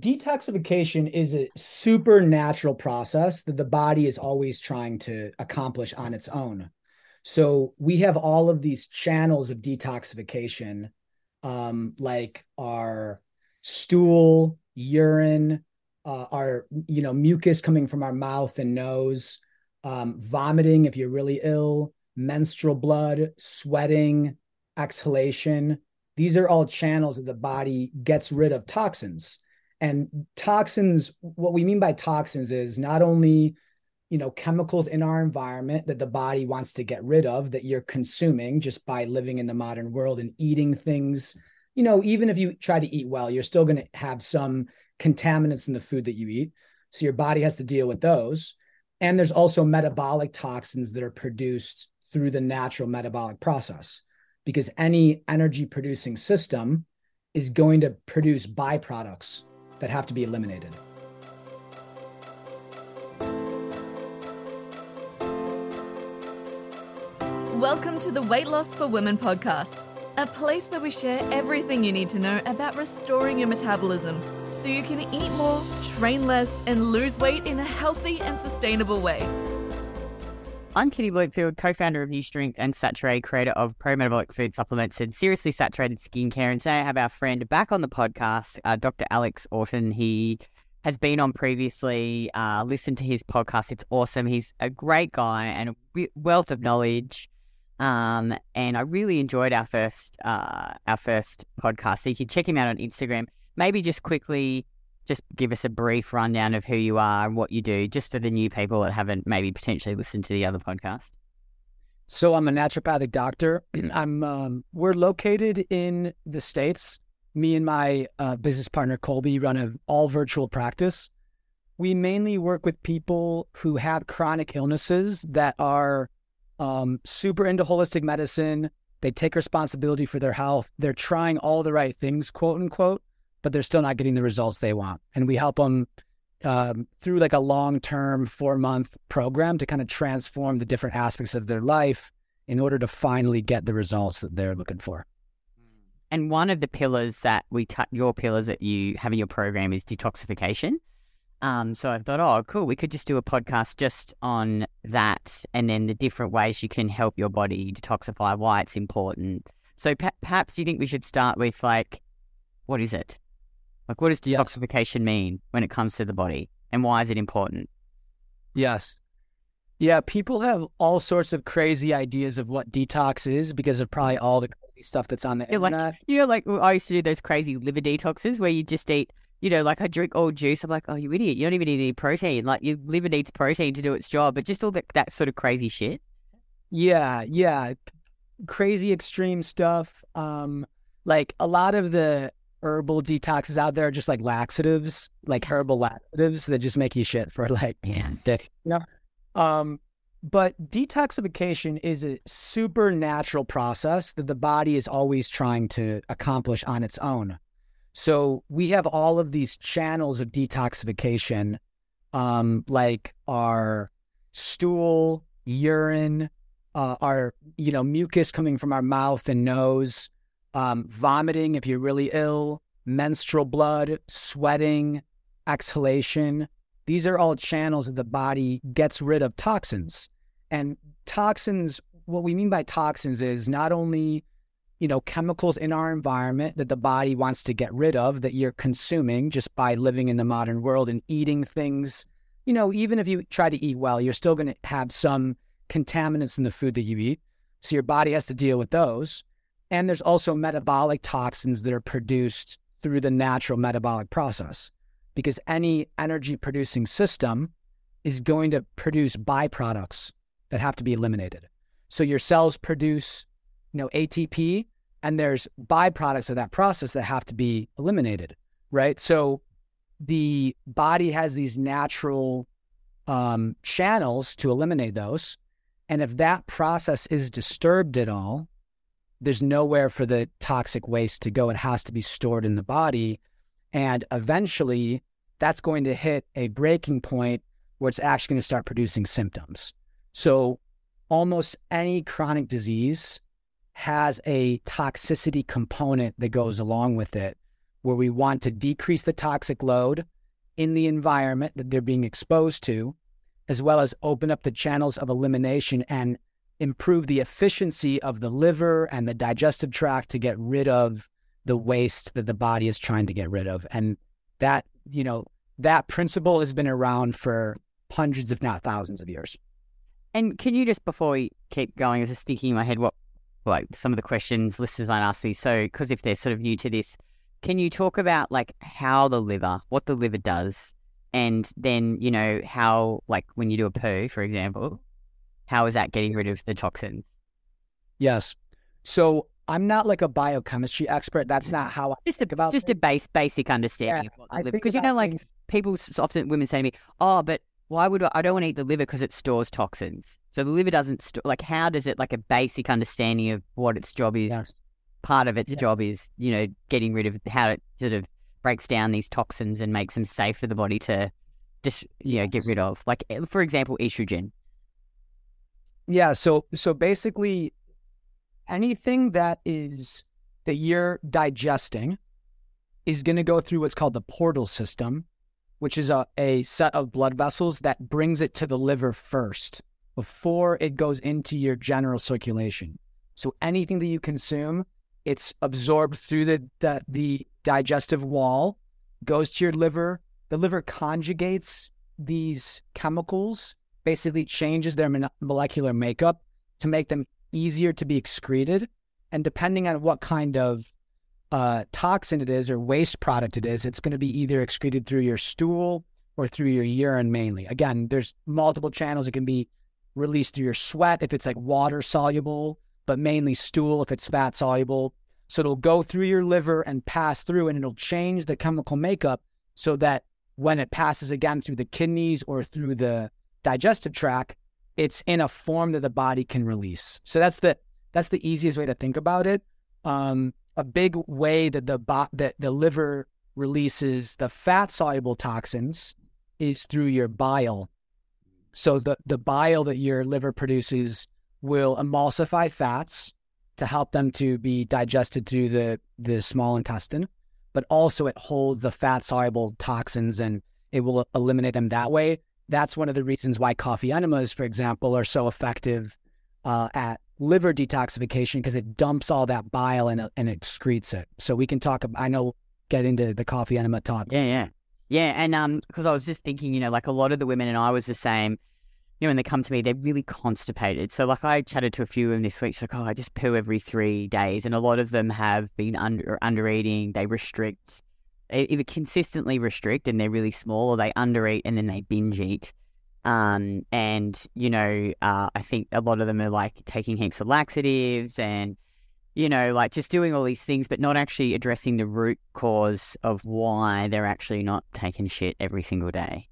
detoxification is a supernatural process that the body is always trying to accomplish on its own. So we have all of these channels of detoxification, um, like our stool, urine, uh, our you know mucus coming from our mouth and nose, um, vomiting if you're really ill, menstrual blood, sweating, exhalation. These are all channels that the body gets rid of toxins. And toxins, what we mean by toxins is not only you know chemicals in our environment that the body wants to get rid of that you're consuming just by living in the modern world and eating things. You know even if you try to eat well you're still going to have some contaminants in the food that you eat. So your body has to deal with those. And there's also metabolic toxins that are produced through the natural metabolic process because any energy producing system is going to produce byproducts that have to be eliminated. Welcome to the Weight Loss for Women podcast, a place where we share everything you need to know about restoring your metabolism so you can eat more, train less, and lose weight in a healthy and sustainable way. I'm Kitty Blomfield, co-founder of New Strength and Saturée, creator of pro-metabolic food supplements and seriously saturated skincare. And today I have our friend back on the podcast, uh, Dr. Alex Orton. He has been on previously. Uh, listened to his podcast; it's awesome. He's a great guy and a wealth of knowledge. Um, and I really enjoyed our first uh, our first podcast. So you can check him out on Instagram. Maybe just quickly just give us a brief rundown of who you are and what you do, just for the new people that haven't maybe potentially listened to the other podcast. So I'm a naturopathic doctor. I'm um, we're located in the states. Me and my uh, business partner Colby run an all virtual practice. We mainly work with people who have chronic illnesses that are um, super into holistic medicine. They take responsibility for their health. They're trying all the right things, quote unquote, but they're still not getting the results they want. And we help them um, through like a long term, four month program to kind of transform the different aspects of their life in order to finally get the results that they're looking for. And one of the pillars that we touch, your pillars that you have in your program is detoxification. Um, so I thought, oh, cool, we could just do a podcast just on that and then the different ways you can help your body detoxify, why it's important. So perhaps you think we should start with like, what is it? Like, what does detoxification mean when it comes to the body, and why is it important? Yes. Yeah, people have all sorts of crazy ideas of what detox is because of probably all the crazy stuff that's on the yeah, internet. Like, you know, like I used to do those crazy liver detoxes where you just eat, you know, like I drink all juice. I'm like, oh, you idiot! You don't even need any protein. Like your liver needs protein to do its job, but just all that that sort of crazy shit. Yeah, yeah, crazy extreme stuff. Um, like a lot of the herbal detoxes out there, are just like laxatives, like herbal laxatives that just make you shit for like yeah. day. You know? Um, but detoxification is a supernatural process that the body is always trying to accomplish on its own. So we have all of these channels of detoxification, um, like our stool, urine, uh, our you know mucus coming from our mouth and nose, um, vomiting if you're really ill, menstrual blood, sweating, exhalation. These are all channels that the body gets rid of toxins. And toxins, what we mean by toxins is not only, you know, chemicals in our environment that the body wants to get rid of that you're consuming just by living in the modern world and eating things. You know, even if you try to eat well, you're still going to have some contaminants in the food that you eat. So your body has to deal with those. And there's also metabolic toxins that are produced through the natural metabolic process because any energy producing system is going to produce byproducts that have to be eliminated. So your cells produce, you know, ATP and there's byproducts of that process that have to be eliminated, right? So the body has these natural um, channels to eliminate those. And if that process is disturbed at all, there's nowhere for the toxic waste to go. It has to be stored in the body. And eventually, that's going to hit a breaking point where it's actually going to start producing symptoms. So, almost any chronic disease has a toxicity component that goes along with it, where we want to decrease the toxic load in the environment that they're being exposed to, as well as open up the channels of elimination and improve the efficiency of the liver and the digestive tract to get rid of the waste that the body is trying to get rid of. And that, you know, that principle has been around for hundreds, if not thousands of years. And can you just, before we keep going, I was just thinking in my head what, like, some of the questions listeners might ask me. So, because if they're sort of new to this, can you talk about like how the liver, what the liver does, and then you know how, like, when you do a poo, for example, how is that getting rid of the toxins? Yes. So I'm not like a biochemistry expert. That's not how I just think a, about just a base basic understanding Yeah, of what the liver because you know like things- people often women say to me, "Oh, but why would I, I don't want to eat the liver because it stores toxins." So the liver doesn't store. Like, how does it like a basic understanding of what its job is? Yes. Part of its Yes. job is you know getting rid of how it sort of breaks down these toxins and makes them safe for the body to just you know get rid of. Like eh, for example, estrogen. Yeah. So so basically, anything that is that you're digesting is going to go through what's called the portal system, which is a, a set of blood vessels that brings it to the liver first before it goes into your general circulation. So anything that you consume, it's absorbed through the the, the digestive wall, goes to your liver. The liver conjugates these chemicals basically changes their molecular makeup to make them easier to be excreted. And depending on what kind of uh, toxin it is or waste product it is, it's going to be either excreted through your stool or through your urine mainly. Again, there's multiple channels. It can be released through your sweat if it's like water soluble, but mainly stool if it's fat soluble. So it'll go through your liver and pass through, and it'll change the chemical makeup so that when it passes again through the kidneys or through the digestive tract, it's in a form that the body can release. So that's the that's the easiest way to think about it. Um, a big way that the bo- that the liver releases the fat soluble toxins is through your bile. So the the bile that your liver produces will emulsify fats to help them to be digested through the the small intestine, but also it holds the fat soluble toxins and it will eliminate them that way that's one of the reasons why coffee enemas, for example, are so effective uh, at liver detoxification because it dumps all that bile and, and excretes it. So we can talk. I know get into the coffee enema talk. Yeah, yeah, yeah. And um, because I was just thinking, you know, like a lot of the women and I was the same. You know, when they come to me, they're really constipated. So, like, I chatted to a few of them this week. She's like, "Oh, I just poo every three days," and a lot of them have been under under eating. They restrict, either consistently restrict and they're really small, or they undereat and then they binge eat. Um, and you know, uh, I think a lot of them are like taking heaps of laxatives and you know, like just doing all these things, but not actually addressing the root cause of why they're actually not taking shit every single day.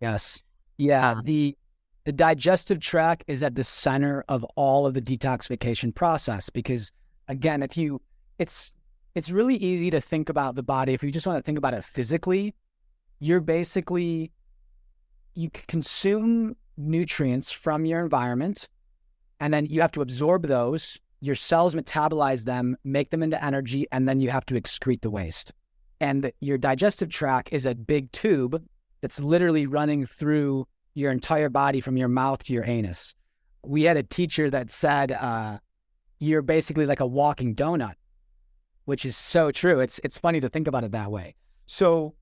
Yes. Yeah. Um, the the digestive tract is at the center of all of the detoxification process because again, if you it's it's really easy to think about the body if you just want to think about it physically, you're basically you consume nutrients from your environment and then you have to absorb those, your cells metabolize them, make them into energy and then you have to excrete the waste. And your digestive tract is a big tube that's literally running through your entire body from your mouth to your anus. We had a teacher that said, uh, you're basically like a walking donut, which is so true. It's, it's funny to think about it that way. So,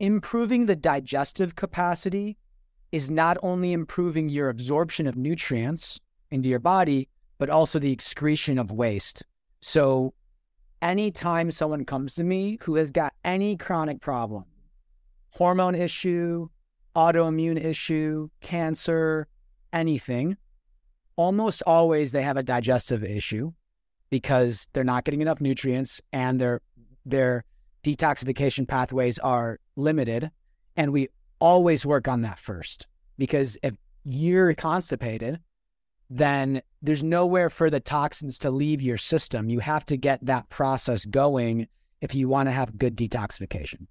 improving the digestive capacity is not only improving your absorption of nutrients into your body, but also the excretion of waste. So, anytime someone comes to me who has got any chronic problem, hormone issue, autoimmune issue, cancer, anything, almost always they have a digestive issue because they're not getting enough nutrients and their their detoxification pathways are limited. And we always work on that first because if you're constipated then there's nowhere for the toxins to leave your system. You have to get that process going if you want to have good detoxification.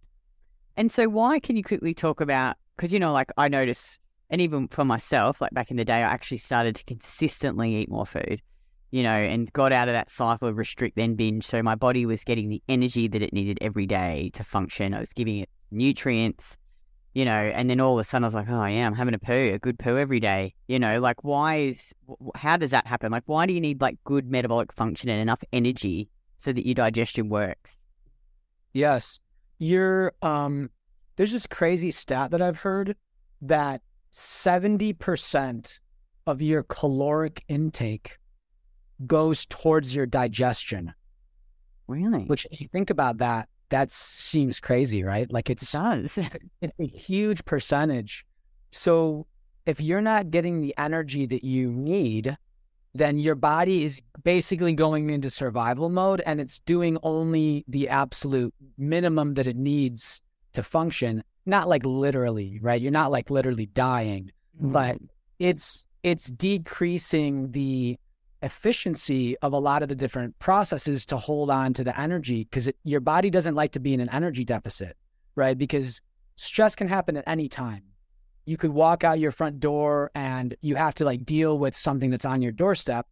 And so, why can you quickly talk about? Because you know, like I notice, and even for myself, like back in the day, I actually started to consistently eat more food, you know, and got out of that cycle of restrict then binge. So my body was getting the energy that it needed every day to function. I was giving it nutrients, you know, and then all of a sudden I was like, oh, yeah, I'm having a poo, a good poo every day. You know, like why is, how does that happen? Like, why do you need like good metabolic function and enough energy so that your digestion works? Yes. You're, um, there's this crazy stat that I've heard that 70% of your caloric intake goes towards your digestion. Really? Which, if you think about that, that seems crazy, right? Like it's, it does. it's a huge percentage. So if you're not getting the energy that you need, then your body is basically going into survival mode and it's doing only the absolute minimum that it needs to function. Not like literally, right? You're not like literally dying, mm-hmm. but it's it's decreasing the efficiency of a lot of the different processes to hold on to the energy because your body doesn't like to be in an energy deficit, right? Because stress can happen at any time. You could walk out your front door and you have to like deal with something that's on your doorstep.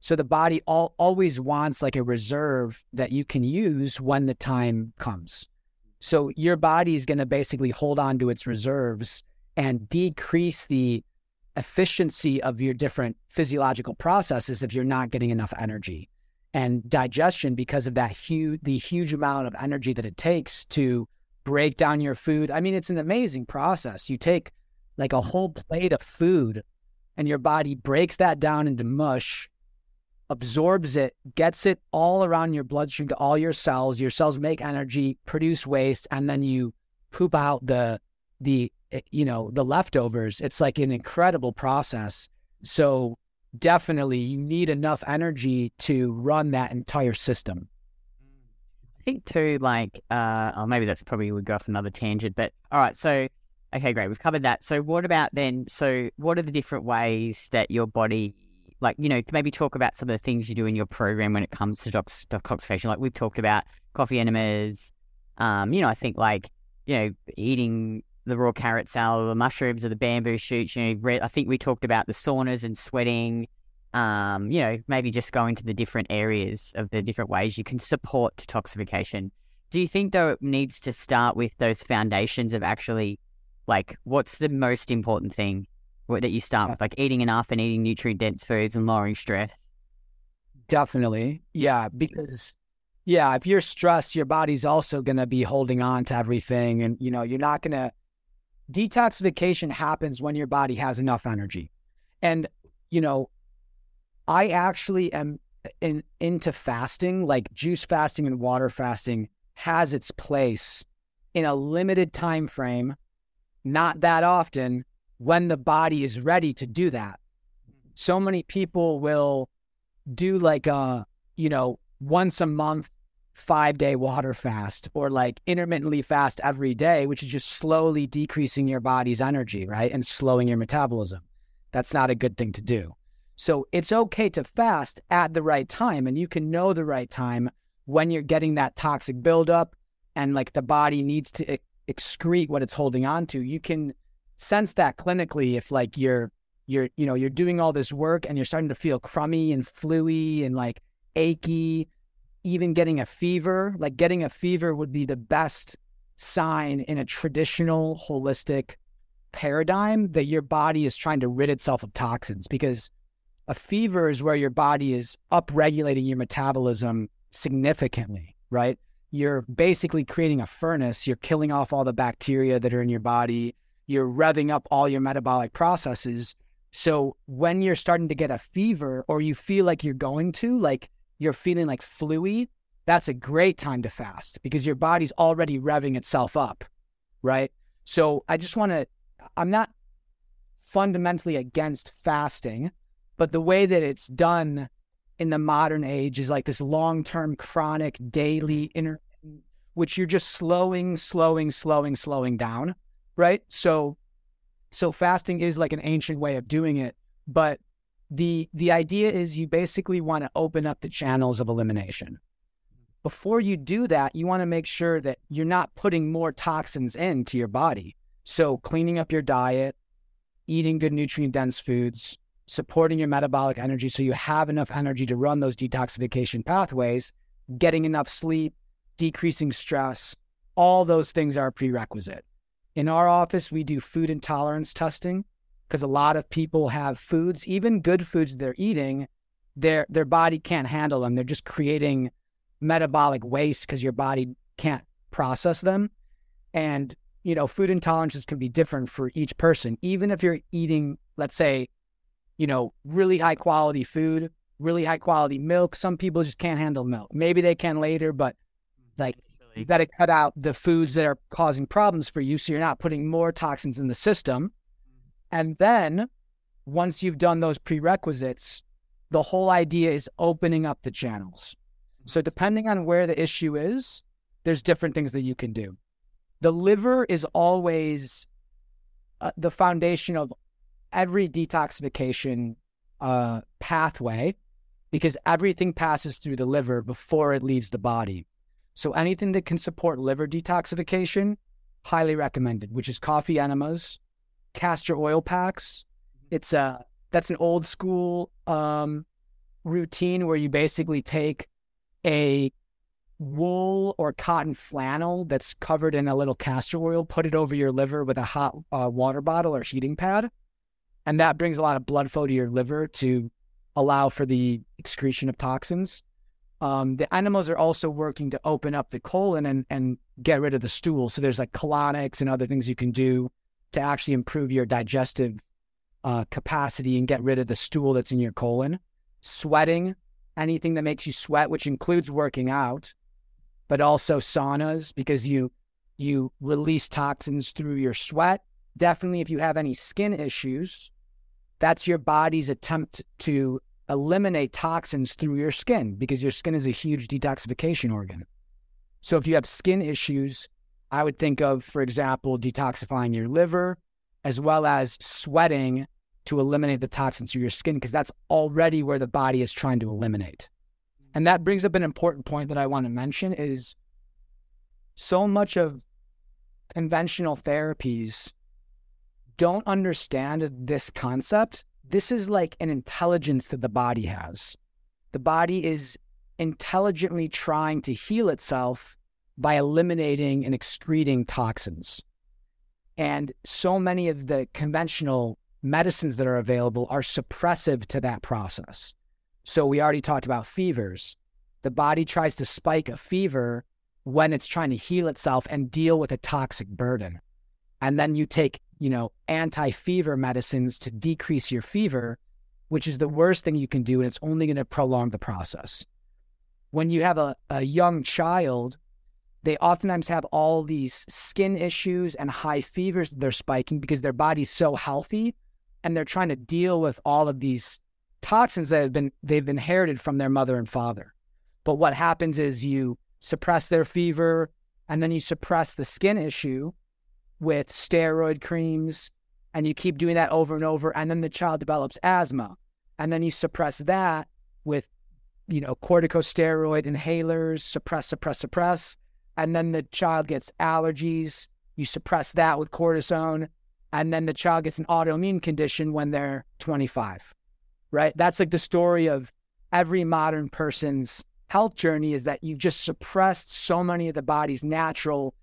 So the body all, always wants like a reserve that you can use when the time comes. So your body is going to basically hold on to its reserves and decrease the efficiency of your different physiological processes if you're not getting enough energy. And digestion, because of that huge, the huge amount of energy that it takes to break down your food. I mean, it's an amazing process. You take like a whole plate of food and your body breaks that down into mush, absorbs it, gets it all around your bloodstream to all your cells. Your cells make energy, produce waste, and then you poop out the the Eh, you know, the leftovers. It's like an incredible process. So definitely you need enough energy to run that entire system. I think too, like, uh, oh, maybe that's probably would go off another tangent, but all right. So, okay, great. We've covered that. So what about then? So what are the different ways that your body, like, you know, maybe talk about some of the things you do in your program when it comes to dox- detoxification? Like we've talked about coffee enemas. Um, you know, I think like, you know, eating the raw carrot salad or the mushrooms or the bamboo shoots. You know, I think we talked about the saunas and sweating. Um, you know, maybe just going to the different areas of the different ways you can support detoxification. Do you think though it needs to start with those foundations of actually, like, what's the most important thing that you start with, like eating enough and eating nutrient dense foods and lowering stress? Definitely, yeah, because yeah, if you're stressed, your body's also going to be holding on to everything. And, you know, you're not going to detoxification happens when your body has enough energy. And, you know, I actually am in, into fasting, like juice fasting and water fasting has its place in a limited time frame, not that often when the body is ready to do that. So many people will do like a, you know, once a month five day water fast or like intermittently fast every day, which is just slowly decreasing your body's energy, right? And slowing your metabolism. That's not a good thing to do. So it's okay to fast at the right time. And you can know the right time when you're getting that toxic buildup and like the body needs to excrete what it's holding on to. You can sense that clinically if like you're, you're, you know, you're doing all this work and you're starting to feel crummy and fluey and like achy even getting a fever, like getting a fever would be the best sign in a traditional holistic paradigm that your body is trying to rid itself of toxins because a fever is where your body is upregulating your metabolism significantly, right? You're basically creating a furnace. You're killing off all the bacteria that are in your body. You're revving up all your metabolic processes. So when you're starting to get a fever or you feel like you're going to, like you're feeling like fluey, that's a great time to fast because your body's already revving itself up, right? So I just want to, I'm not fundamentally against fasting, but the way that it's done in the modern age is like this long term, chronic, daily, inter, which you're just slowing, slowing, slowing, slowing down, right? So, so fasting is like an ancient way of doing it, but the the idea is you basically want to open up the channels of elimination. Before you do that, you want to make sure that you're not putting more toxins into your body. So cleaning up your diet, eating good nutrient dense foods, supporting your metabolic energy so you have enough energy to run those detoxification pathways, getting enough sleep, decreasing stress, all those things are prerequisite. In our office, we do food intolerance testing because a lot of people have foods, even good foods they're eating, their their body can't handle them. They're just creating metabolic waste because your body can't process them. And you know, food intolerances can be different for each person. Even if you're eating, let's say, you know, really high quality food, really high quality milk, some people just can't handle milk. Maybe they can later, but mm-hmm. like you got to cut out the foods that are causing problems for you so you're not putting more toxins in the system. And then once you've done those prerequisites, the whole idea is opening up the channels. So depending on where the issue is, there's different things that you can do. The liver is always uh, the foundation of every detoxification uh, pathway because everything passes through the liver before it leaves the body. So anything that can support liver detoxification, highly recommended, which is coffee enemas, castor oil packs. It's a that's an old school um, routine where you basically take a wool or cotton flannel that's covered in a little castor oil, put it over your liver with a hot uh, water bottle or heating pad, and that brings a lot of blood flow to your liver to allow for the excretion of toxins. Um, the enemas are also working to open up the colon and, and get rid of the stool. So there's like colonics and other things you can do to actually improve your digestive uh, capacity and get rid of the stool that's in your colon. Sweating, anything that makes you sweat, which includes working out, but also saunas because you you release toxins through your sweat. Definitely, if you have any skin issues, that's your body's attempt to eliminate toxins through your skin because your skin is a huge detoxification organ. So if you have skin issues, I would think of, for example, detoxifying your liver as well as sweating to eliminate the toxins through your skin because that's already where the body is trying to eliminate. And that brings up an important point that I want to mention is so much of conventional therapies don't understand this concept this is like an intelligence that the body has. The body is intelligently trying to heal itself by eliminating and excreting toxins. And so many of the conventional medicines that are available are suppressive to that process. So we already talked about fevers. The body tries to spike a fever when it's trying to heal itself and deal with a toxic burden. And then you take you know, anti fever medicines to decrease your fever, which is the worst thing you can do. And it's only going to prolong the process. When you have a, a young child, they oftentimes have all these skin issues and high fevers that they're spiking because their body's so healthy and they're trying to deal with all of these toxins that have been they've inherited from their mother and father. But what happens is you suppress their fever and then you suppress the skin issue with steroid creams and you keep doing that over and over and then the child develops asthma and then you suppress that with you know corticosteroid inhalers suppress suppress suppress and then the child gets allergies you suppress that with cortisone and then the child gets an autoimmune condition when they're 25 right that's like the story of every modern person's health journey is that you've just suppressed so many of the body's natural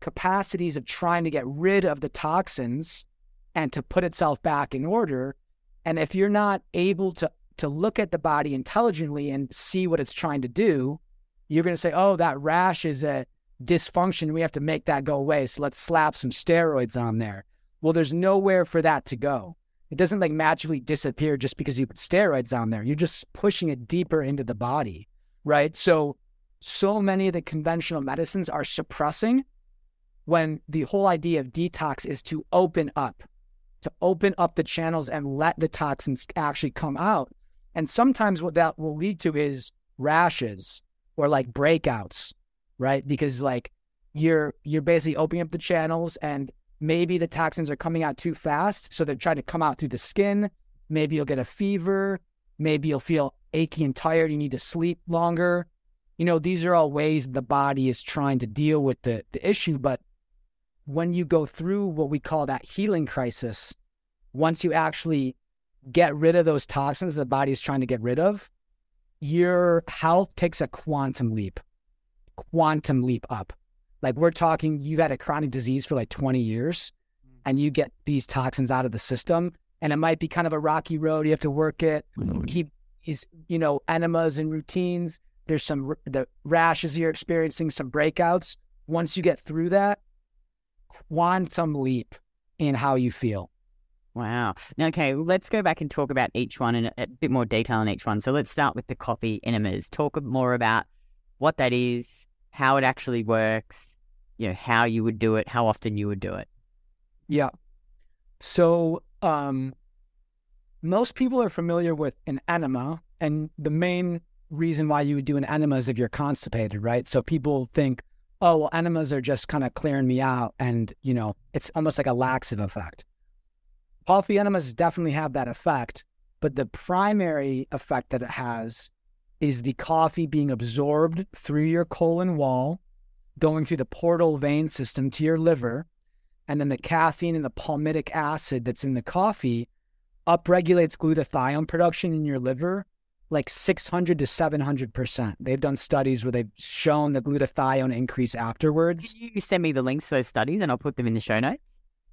capacities of trying to get rid of the toxins and to put itself back in order. And if you're not able to to look at the body intelligently and see what it's trying to do, you're going to say, "Oh, that rash is a dysfunction. We have to make that go away. So let's slap some steroids on there." Well, there's nowhere for that to go. It doesn't like magically disappear just because you put steroids on there. You're just pushing it deeper into the body, right? So so many of the conventional medicines are suppressing when the whole idea of detox is to open up, to open up the channels and let the toxins actually come out. And sometimes what that will lead to is rashes or like breakouts, right? Because like you're you're basically opening up the channels and maybe the toxins are coming out too fast, so they're trying to come out through the skin. Maybe you'll get a fever, maybe you'll feel achy and tired, you need to sleep longer. You know, these are all ways the body is trying to deal with the, the issue, but when you go through what we call that healing crisis, once you actually get rid of those toxins the body is trying to get rid of, your health takes a quantum leap, quantum leap up. Like we're talking, you've had a chronic disease for like 20 years mm. and you get these toxins out of the system. And it might be kind of a rocky road. You have to work it, mm-hmm. keep these, you know, enemas and routines. There's some the rashes you're experiencing, some breakouts. Once you get through that, quantum leap in how you feel. Wow. Now, okay, let's go back and talk about each one in a, a bit more detail on each one. So let's start with the coffee enemas. Talk more about what that is, how it actually works, you know, how you would do it, how often you would do it. Yeah. So, um, most people are familiar with an enema, and the main reason why you would do an enema is if you're constipated, right? So people think, oh, well, enemas are just kind of clearing me out, and you know, it's almost like a laxative effect. Coffee enemas definitely have that effect, but the primary effect that it has is the coffee being absorbed through your colon wall, going through the portal vein system to your liver, and then the caffeine and the palmitic acid that's in the coffee upregulates glutathione production in your liver like 600 to 700%. They've done studies where they've shown the glutathione increase afterwards. Can you send me the links to those studies and I'll put them in the show notes?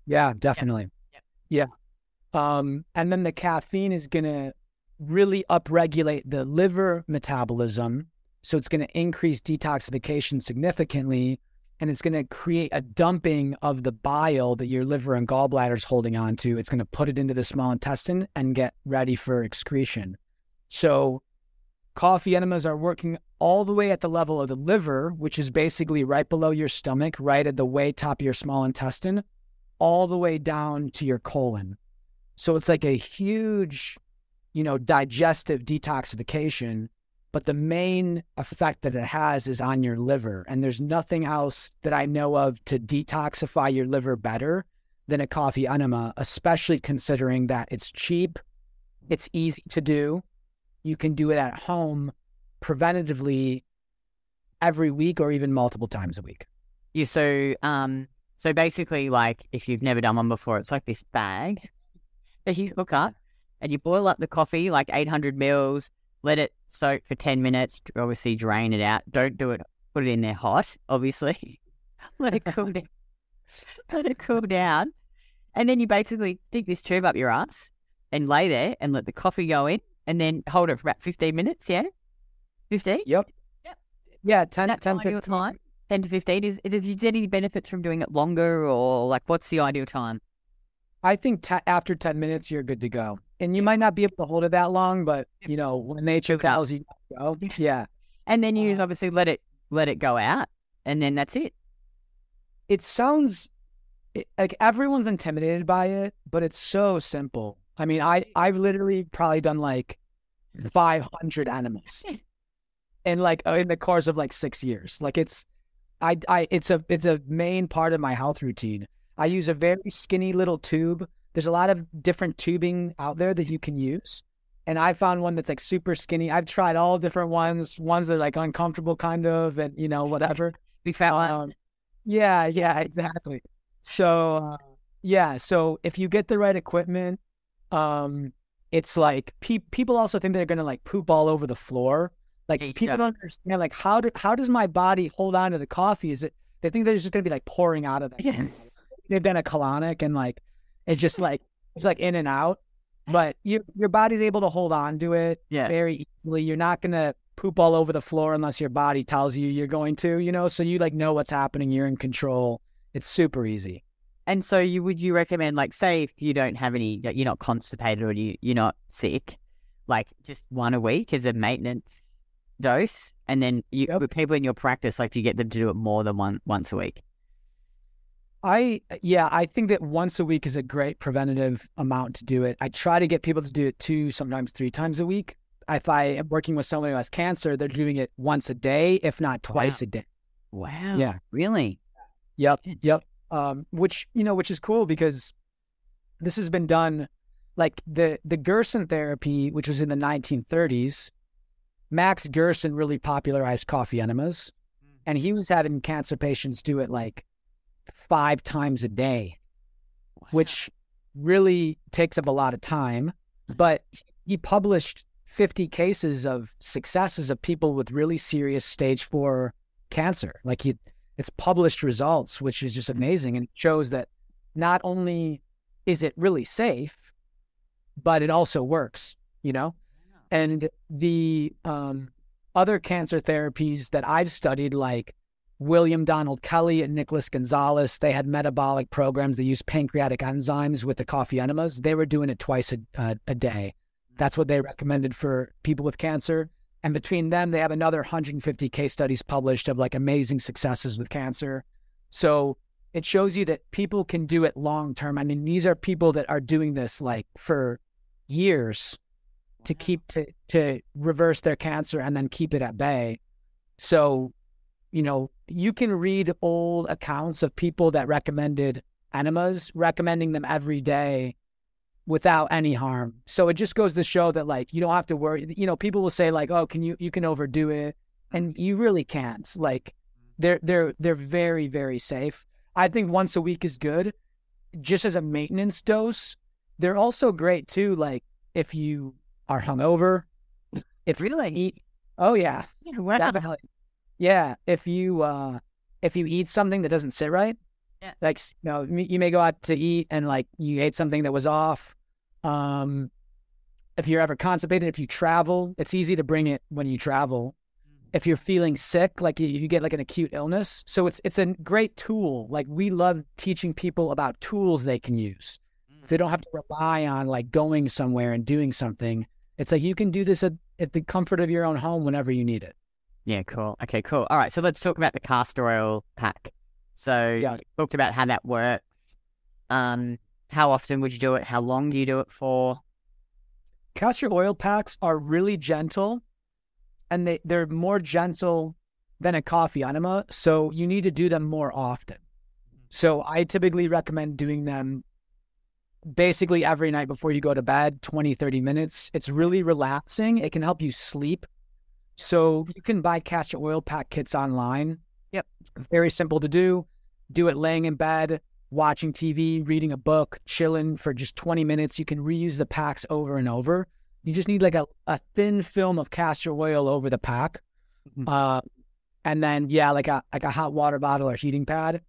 Yeah, definitely. Yep. Yeah. Um, and then the caffeine is going to really upregulate the liver metabolism. So it's going to increase detoxification significantly. And it's going to create a dumping of the bile that your liver and gallbladder is holding on to. It's going to put it into the small intestine and get ready for excretion. So, coffee enemas are working all the way at the level of the liver, which is basically right below your stomach, right at the way top of your small intestine, all the way down to your colon. So, it's like a huge, you know, digestive detoxification. But the main effect that it has is on your liver. And there's nothing else that I know of to detoxify your liver better than a coffee enema, especially considering that it's cheap, it's easy to do, you can do it at home preventatively every week or even multiple times a week. Yeah. So, um, so basically, like if you've never done one before, it's like this bag that you hook up and you boil up the coffee, like 800 mils, let it soak for 10 minutes, obviously drain it out. Don't do it, put it in there hot, obviously. let it cool down. let it cool down. And then you basically stick this tube up your ass and lay there and let the coffee go in and then hold it for about 15 minutes, yeah? 15? Yep. Yep. Yeah, 10, That's 10 ideal 15. time. 10 to 15. Is, is, is there any benefits from doing it longer or like what's the ideal time? I think t- after 10 minutes, you're good to go. And you might not be able to hold it that long, but you know, when nature tells you go, yeah. And then you just obviously let it let it go out and then that's it. It sounds it, like everyone's intimidated by it, but it's so simple. I mean, I, I've literally probably done like 500 enemas in like uh, in the course of like six years. Like it's, I, I, it's a, it's a main part of my health routine. I use a very skinny little tube. There's a lot of different tubing out there that you can use. And I found one that's like super skinny. I've tried all different ones, ones that are like uncomfortable kind of, and you know, whatever. Fat one. Um, yeah, yeah, exactly. So, uh, yeah, so if you get the right equipment, um, it's like pe- people also think they're gonna like poop all over the floor. Like Yeah, people don't. don't understand like how do how does my body hold on to the coffee? Is it they think they're just gonna be like pouring out of it? Yeah. They've done a colonic and like it's just like it's like in and out. But your your body's able to hold on to it Yeah. very easily. You're not gonna poop all over the floor unless your body tells you you're going to, you know. So you like know what's happening. You're in control. It's super easy. And so you would you recommend like say if you don't have any you're not constipated or you you're not sick, like just one a week as a maintenance dose, and then you Yep. with people in your practice like do you get them to do it more than one once a week? I yeah, I think that once a week is a great preventative amount to do it. I try to get people to do it two, sometimes three times a week. If I am working with someone who has cancer, they're doing it once a day, if not twice Wow. a day. Wow. Yeah. Really? Yep. Yep. Um, which you know, which is cool because this has been done like the the Gerson therapy, which was in the 1930s. Max Gerson really popularized coffee enemas, and he was having cancer patients do it like five times a day, which really takes up a lot of time. but he published 50 cases of successes of people with really serious stage four cancer. Like he, it's published results, which is just amazing and shows that not only is it really safe, but it also works, you know? And the um, other cancer therapies that I've studied, like William Donald Kelley and Nicholas Gonzalez, they had metabolic programs They used pancreatic enzymes with the coffee enemas. They were doing it twice a, a day. That's what they recommended for people with cancer. And between them, they have another 150 case studies published of like amazing successes with cancer. So it shows you that people can do it long term. I mean, these are people that are doing this like for years to keep to, to reverse their cancer and then keep it at bay. So, you know, you can read old accounts of people that recommended enemas, recommending them every day without any harm. So it just goes to show that like you don't have to worry. You know, people will say like, "Oh, can you you can overdo it," and you really can't. Like they're they're they're very very safe. I think once a week is good, just as a maintenance dose. They're also great too. Like if you are hungover, if really eat, oh yeah, yeah, definitely. Yeah. If you uh if you eat something that doesn't sit right, yeah. Like, you know, you may go out to eat and like you ate something that was off. Um, if you're ever constipated, if you travel, it's easy to bring it when you travel. If you're feeling sick, like you, you get like an acute illness, so it's it's a great tool. Like we love teaching people about tools they can use. So they don't have to rely on like going somewhere and doing something. It's like you can do this at, at the comfort of your own home whenever you need it. Yeah, cool. Okay, cool. All right, so let's talk about the castor oil pack. So Yeah. talked about how that works. Um, how often would you do it? How long do you do it for? castor oil packs are really gentle and they, they're more gentle than a coffee enema. So you need to do them more often. So I typically recommend doing them basically every night before you go to bed, 20, 30 minutes. It's really relaxing. It can help you sleep. So you can buy castor oil pack kits online. Yep. Very simple to do. Do it laying in bed, watching TV, reading a book, chilling for just 20 minutes. You can reuse the packs over and over. You just need like a, a thin film of castor oil over the pack. Mhm. Uh, and then yeah, like a like a hot water bottle or heating pad.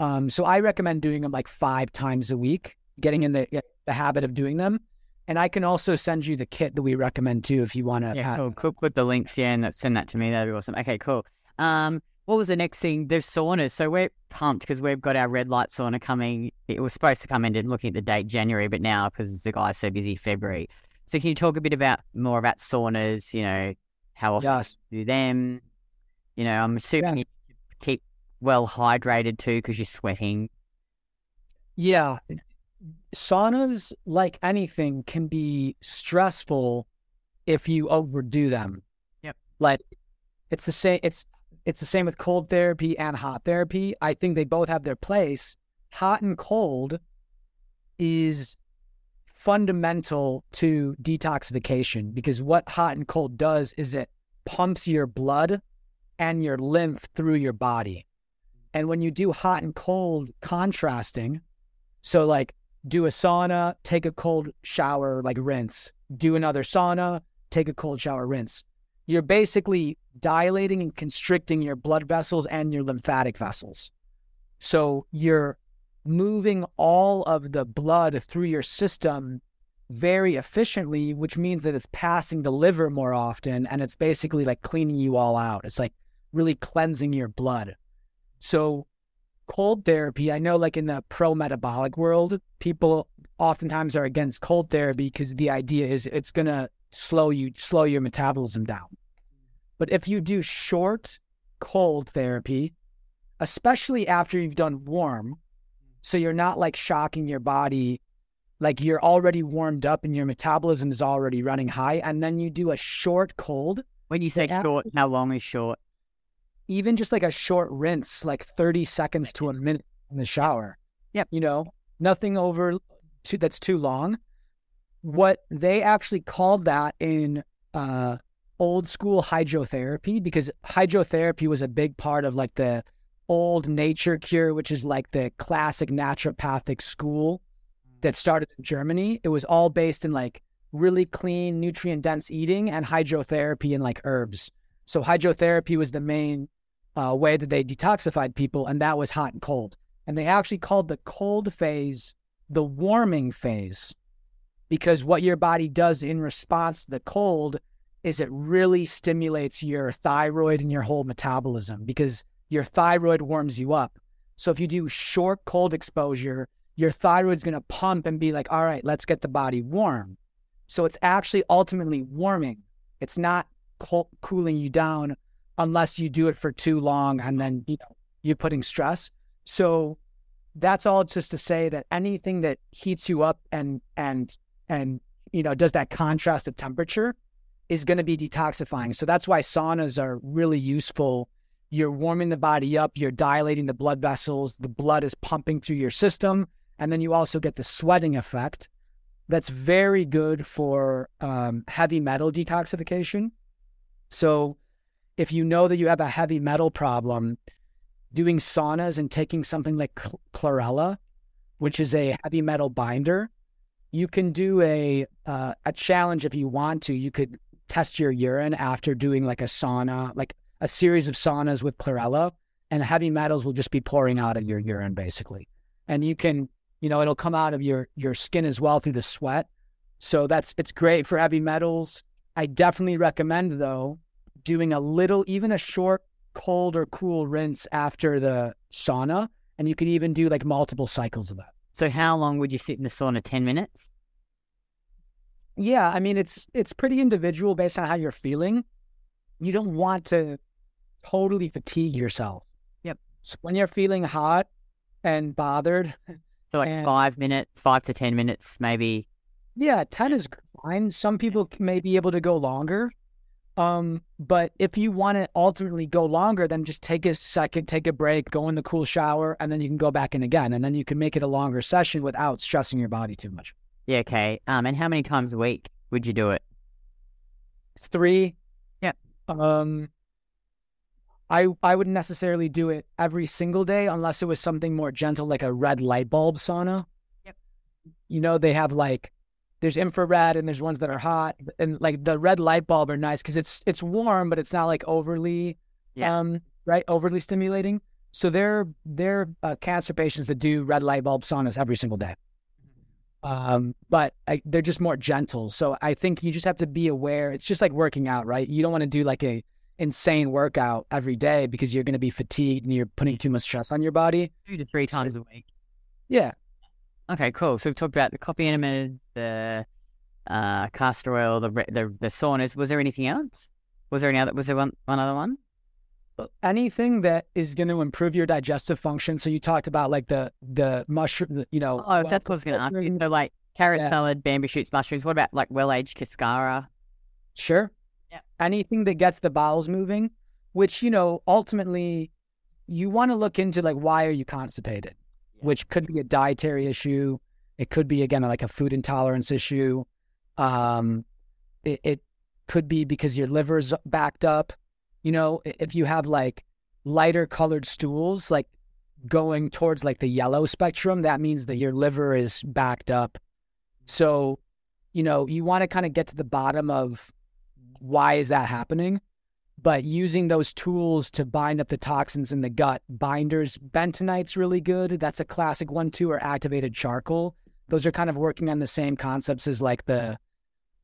Um, so I recommend doing them like five times a week, getting in the the habit of doing them. And I can also send you the kit that we recommend too if you want to. Yeah, cool. Cool. Put the links, yeah, and send that to me. That'd be awesome. Okay, cool. Um, what was the next thing? There's saunas. So we're pumped because we've got our red light sauna coming. It was supposed to come in, and looking at the date January, but now because the guy's so busy, February. So can you talk a bit about more about saunas? You know, how often Yes. you do them? You know, I'm assuming you keep well hydrated too because you're sweating. Yeah. Saunas, like anything, can be stressful if you overdo them. Yep. Like it's the same it's it's the same with cold therapy and hot therapy. I think they both have their place. Hot and cold is fundamental to detoxification because what hot and cold does is it pumps your blood and your lymph through your body. And when you do hot and cold contrasting, so like do a sauna, take a cold shower, like rinse, do another sauna, take a cold shower, rinse. You're basically dilating and constricting your blood vessels and your lymphatic vessels. So you're moving all of the blood through your system very efficiently, which means that it's passing the liver more often and it's basically like cleaning you all out. It's like really cleansing your blood. So cold therapy, I know like in the pro metabolic world, people oftentimes are against cold therapy because the idea is it's going to slow you slow your metabolism down. But if you do short cold therapy, especially after you've done warm, so you're not like shocking your body like you're already warmed up and your metabolism is already running high and then you do a short cold When you say Yeah. short, how long is short? Even just like a short rinse, like 30 seconds to a minute in the shower. Yep. You know, nothing over too, that's too long. What they actually called that in uh, old school hydrotherapy, because hydrotherapy was a big part of like the old nature cure, which is like the classic naturopathic school that started in Germany. It was all based in like really clean, nutrient dense eating and hydrotherapy and like herbs. So hydrotherapy was the main uh, way that they detoxified people, and that was hot and cold. And they actually called the cold phase the warming phase because what your body does in response to the cold is it really stimulates your thyroid and your whole metabolism because your thyroid warms you up. So if you do short cold exposure, your thyroid's going to pump and be like, all right, let's get the body warm. So it's actually ultimately warming. It's not co- cooling you down unless you do it for too long and then you know you're putting stress. So that's all just to say that anything that heats you up and and and you know does that contrast of temperature is going to be detoxifying. So that's why saunas are really useful. You're warming the body up, you're dilating the blood vessels, the blood is pumping through your system, and then you also get the sweating effect. That's very good for um, heavy metal detoxification. So if you know that you have a heavy metal problem, doing saunas and taking something like chlorella, which is a heavy metal binder, you can do a uh, a challenge if you want to. You could test your urine after doing like a sauna, like a series of saunas with chlorella, and heavy metals will just be pouring out of your urine basically. And you can, you know, it'll come out of your your skin as well through the sweat. So that's it's great for heavy metals. I definitely recommend though doing a little, even a short cold or cool rinse after the sauna, and you can even do like multiple cycles of that. So how long would you sit in the sauna? Ten minutes. Yeah, I mean it's it's pretty individual based on how you're feeling. You don't want to totally fatigue yourself. Yep. So when you're feeling hot and bothered, so like and, five minutes, five to ten minutes, maybe. Yeah, ten is fine. Some people may be able to go longer. Um, but if you want to ultimately go longer, then just take a second, take a break, go in the cool shower, and then you can go back in again, and then you can make it a longer session without stressing your body too much. Yeah, okay. Um, and how many times a week would you do it? Three. Yeah. Um, I I wouldn't necessarily do it every single day unless it was something more gentle, like a red light bulb sauna. Yep. You know, they have like there's infrared and there's ones that are hot, and like the red light bulb are nice because it's it's warm, but it's not like overly, yeah. um, right, overly stimulating. So they're they're uh, cancer patients that do red light bulb saunas every single day um, but I, they're just more gentle. So I think you just have to be aware. It's just like working out, right? You don't want to do like a insane workout every day because you're going to be fatigued and you're putting too much stress on your body. Two to three times a week. Yeah. Okay, cool. So we've talked about the coffee enemas, the uh, castor oil, the, the the saunas. Was there anything else? Was there any other? Was there one one other one? anything that is going to improve your digestive function. So you talked about like the the mushroom, you know. Oh, that's what I was going to ask you. So like carrot yeah. salad, bamboo shoots, mushrooms. What about like well aged cascara? Sure. Yeah. Anything that gets the bowels moving, which you know ultimately you want to look into like why are you constipated. Which could be a dietary issue. It could be again like a food intolerance issue. Um, it, it could be because your liver's backed up you know, if you have like lighter colored stools, like going towards like the yellow spectrum, that means that your liver is backed up. So, you know, you want to kind of get to the bottom of why is that happening? But using those tools to bind up the toxins in the gut, binders, bentonite's really good. That's a classic one too, or activated charcoal. Those are kind of working on the same concepts as like the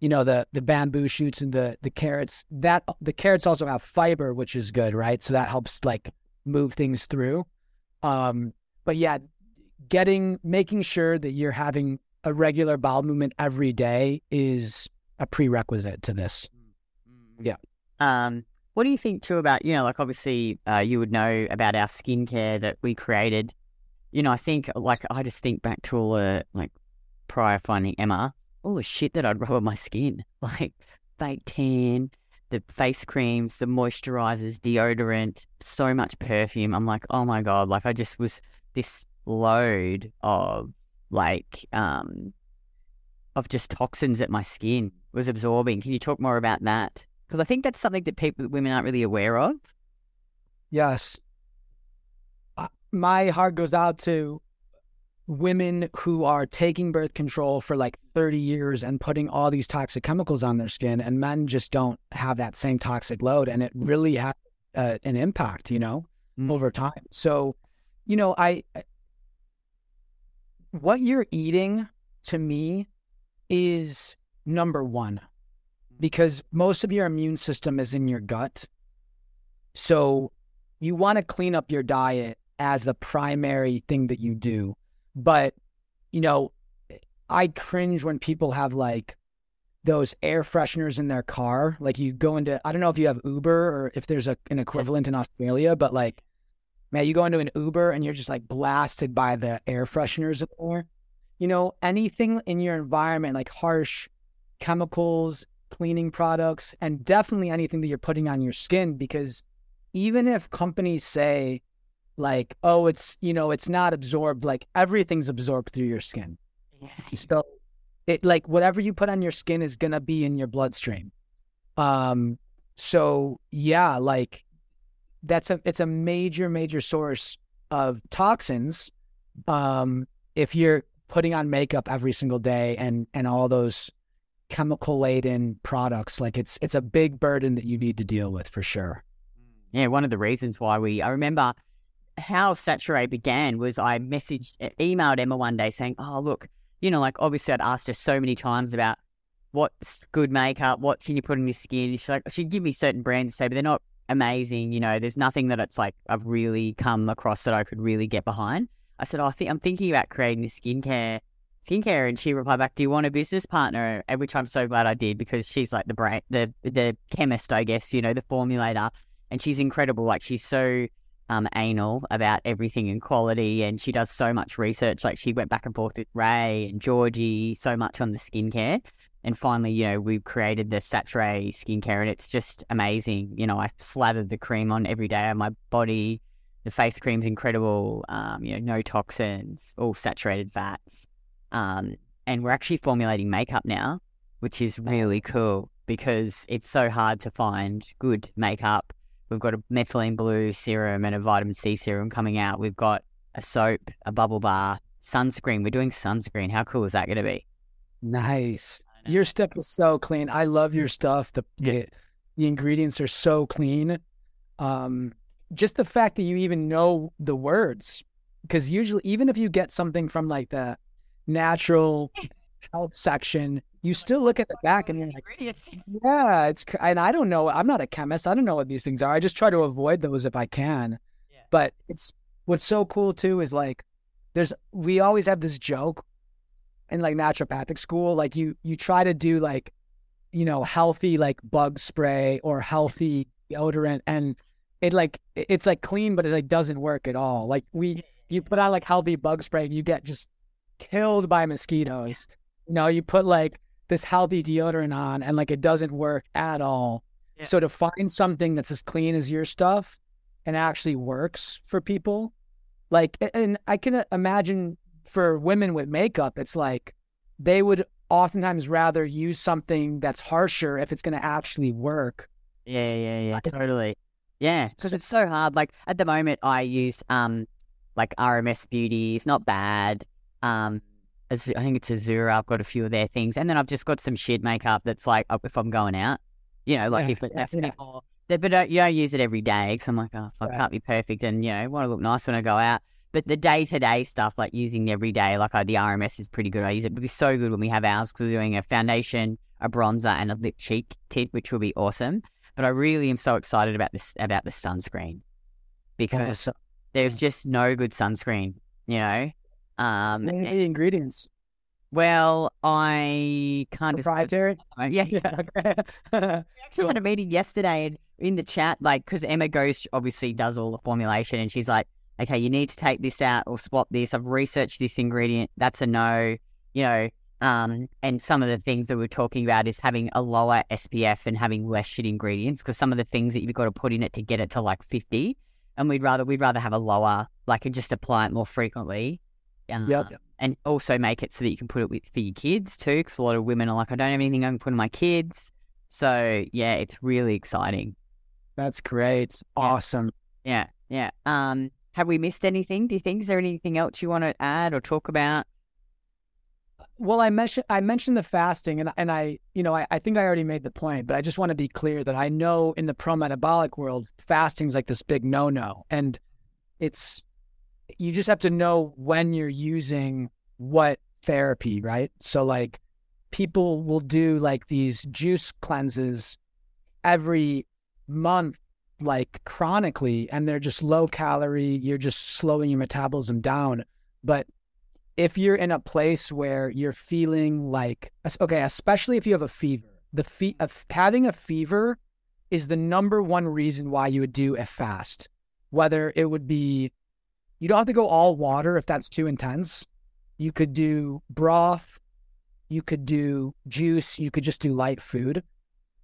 you know the the bamboo shoots and the the carrots that the carrots also have fiber which is good right so that helps like move things through um but yeah getting making sure that you're having a regular bowel movement every day is a prerequisite to this mm-hmm. yeah um what do you think too about you know like obviously uh, you would know about our skincare that we created you know i think like i just think back to all the like prior finding emma all the shit that I'd rub on my skin, like fake tan, the face creams, the moisturizers, deodorant, so much perfume. I'm like, oh my god, like I just was this load of like um of just toxins that my skin was absorbing. Can you talk more about that? Because I think that's something that people, women aren't really aware of. Yes. My heart goes out to women who are taking birth control for like 30 years and putting all these toxic chemicals on their skin, and men just don't have that same toxic load. And it really has uh, an impact, you know, Mm. over time. So, you know, I, what you're eating to me is number one because most of your immune system is in your gut. So you want to clean up your diet as the primary thing that you do. But, you know, I cringe when people have like those air fresheners in their car. Like you go into, I don't know if you have Uber or if there's a, an equivalent in Australia, but like, man, you go into an Uber and you're just like blasted by the air fresheners or. You know, anything in your environment, like harsh chemicals, cleaning products, and definitely anything that you're putting on your skin, because even if companies say, like, oh, it's, you know, it's not absorbed, like everything's absorbed through your skin. So it like whatever you put on your skin is gonna be in your bloodstream. Um so yeah, like that's a it's a major, major source of toxins. Um if you're putting on makeup every single day and and all those chemical laden products, like it's it's a big burden that you need to deal with for sure. Yeah, one of the reasons why we, I remember how Saturée began was I messaged, emailed Emma one day saying, oh, look, you know, like obviously I'd asked her so many times about what's good makeup, what can you put on your skin. She's like, she'd give me certain brands to say, but they're not amazing. You know, there's nothing that it's like I've really come across that I could really get behind. I said, oh, I think I'm thinking about creating this skincare skincare? And she replied back do you want a business partner? And which i'm so glad i did because she's like the brain the the chemist i guess you know the formulator. And she's incredible. Like she's so um anal about everything and quality. And she does so much research. Like she went back and forth with ray and georgie so much on the skincare. And finally you know we've created the Saturée skincare and it's just amazing. You know i slathered the cream on every day on my body the face cream's incredible. Um you know no toxins all saturated fats um, and we're actually formulating makeup now, which is really cool because it's so hard to find good makeup. We've got a methylene blue serum and a vitamin C serum coming out. We've got a soap, a bubble bar, sunscreen. We're doing sunscreen. How cool is that going to be? Nice. Your stuff is so clean. I love your stuff. The the, the ingredients are so clean. Um, just the fact that you even know the words, because usually, even if you get something from like the natural health section, you still look at the back and you're like, yeah, it's. And I don't know. I'm not a chemist. I don't know what these things are. I just try to avoid those if I can. Yeah. But it's what's so cool too is like, there's we always have this joke in like naturopathic school. Like you you try to do like, you know, healthy like bug spray or healthy deodorant, and it like it's like clean, but it like doesn't work at all. Like we you put on like healthy bug spray, and you get just killed by mosquitoes. You know, you put like this healthy deodorant on and like it doesn't work at all. Yeah. So to find something that's as clean as your stuff and actually works for people, like, and I can uh, imagine for women with makeup, it's like they would oftentimes rather use something that's harsher if it's going to actually work. Yeah, yeah, yeah, totally. Yeah, because it's so hard. Like at the moment, I use um like RMS Beauty. It's not bad. Um, I think it's Azura. I've got a few of their things, and then I've just got some shit makeup that's like if I'm going out. You know, like Yeah, if it, yeah, yeah. more. But but, uh, you don't use it every day because I'm like, oh, fuck, Right. can't be perfect, and you know, want to look nice when I go out. But the day to day stuff, like using every day, like I, the RMS is pretty good. I use it. It'll be so good when we have ours because we're doing a foundation, a bronzer, and a lip cheek tint, which will be awesome. But I really am so excited about this about the sunscreen because So, there's just no good sunscreen, you know. Um, the ingredients well, I can't. disclose- proprietary. Yeah, Yeah. Okay. We actually had a meeting yesterday and in the chat, like, because Emma goes, obviously does all the formulation, and she's like, okay, you need to take this out or swap this. I've researched this ingredient. That's a no, you know. Um, and some of the things that we're talking about is having a lower SPF and having less shit ingredients because some of the things that you've got to put in it to get it to like 50. And we'd rather, we'd rather have a lower, like, and just apply it more frequently. Um, Yep. And also make it so that you can put it with for your kids too, because a lot of women are like, I don't have anything I can put in my kids. So yeah, it's really exciting. That's great. Awesome. Yeah, yeah. Um, have we missed anything? Do you think is there anything else you want to add or talk about? Well, I mentioned I mentioned the fasting, and and I you know I, I think I already made the point, but I just want to be clear that I know in the pro metabolic world, fasting's like this big no no, and it's you just have to know when you're using what therapy, right? So like people will do like these juice cleanses every month like chronically and they're just low calorie you're just slowing your metabolism down but if you're in a place where you're feeling like okay especially if you have a fever the fe- having a fever is the number one reason why you would do a fast whether it would be you don't have to go all water if that's too intense. You could do broth. You could do juice. You could just do light food.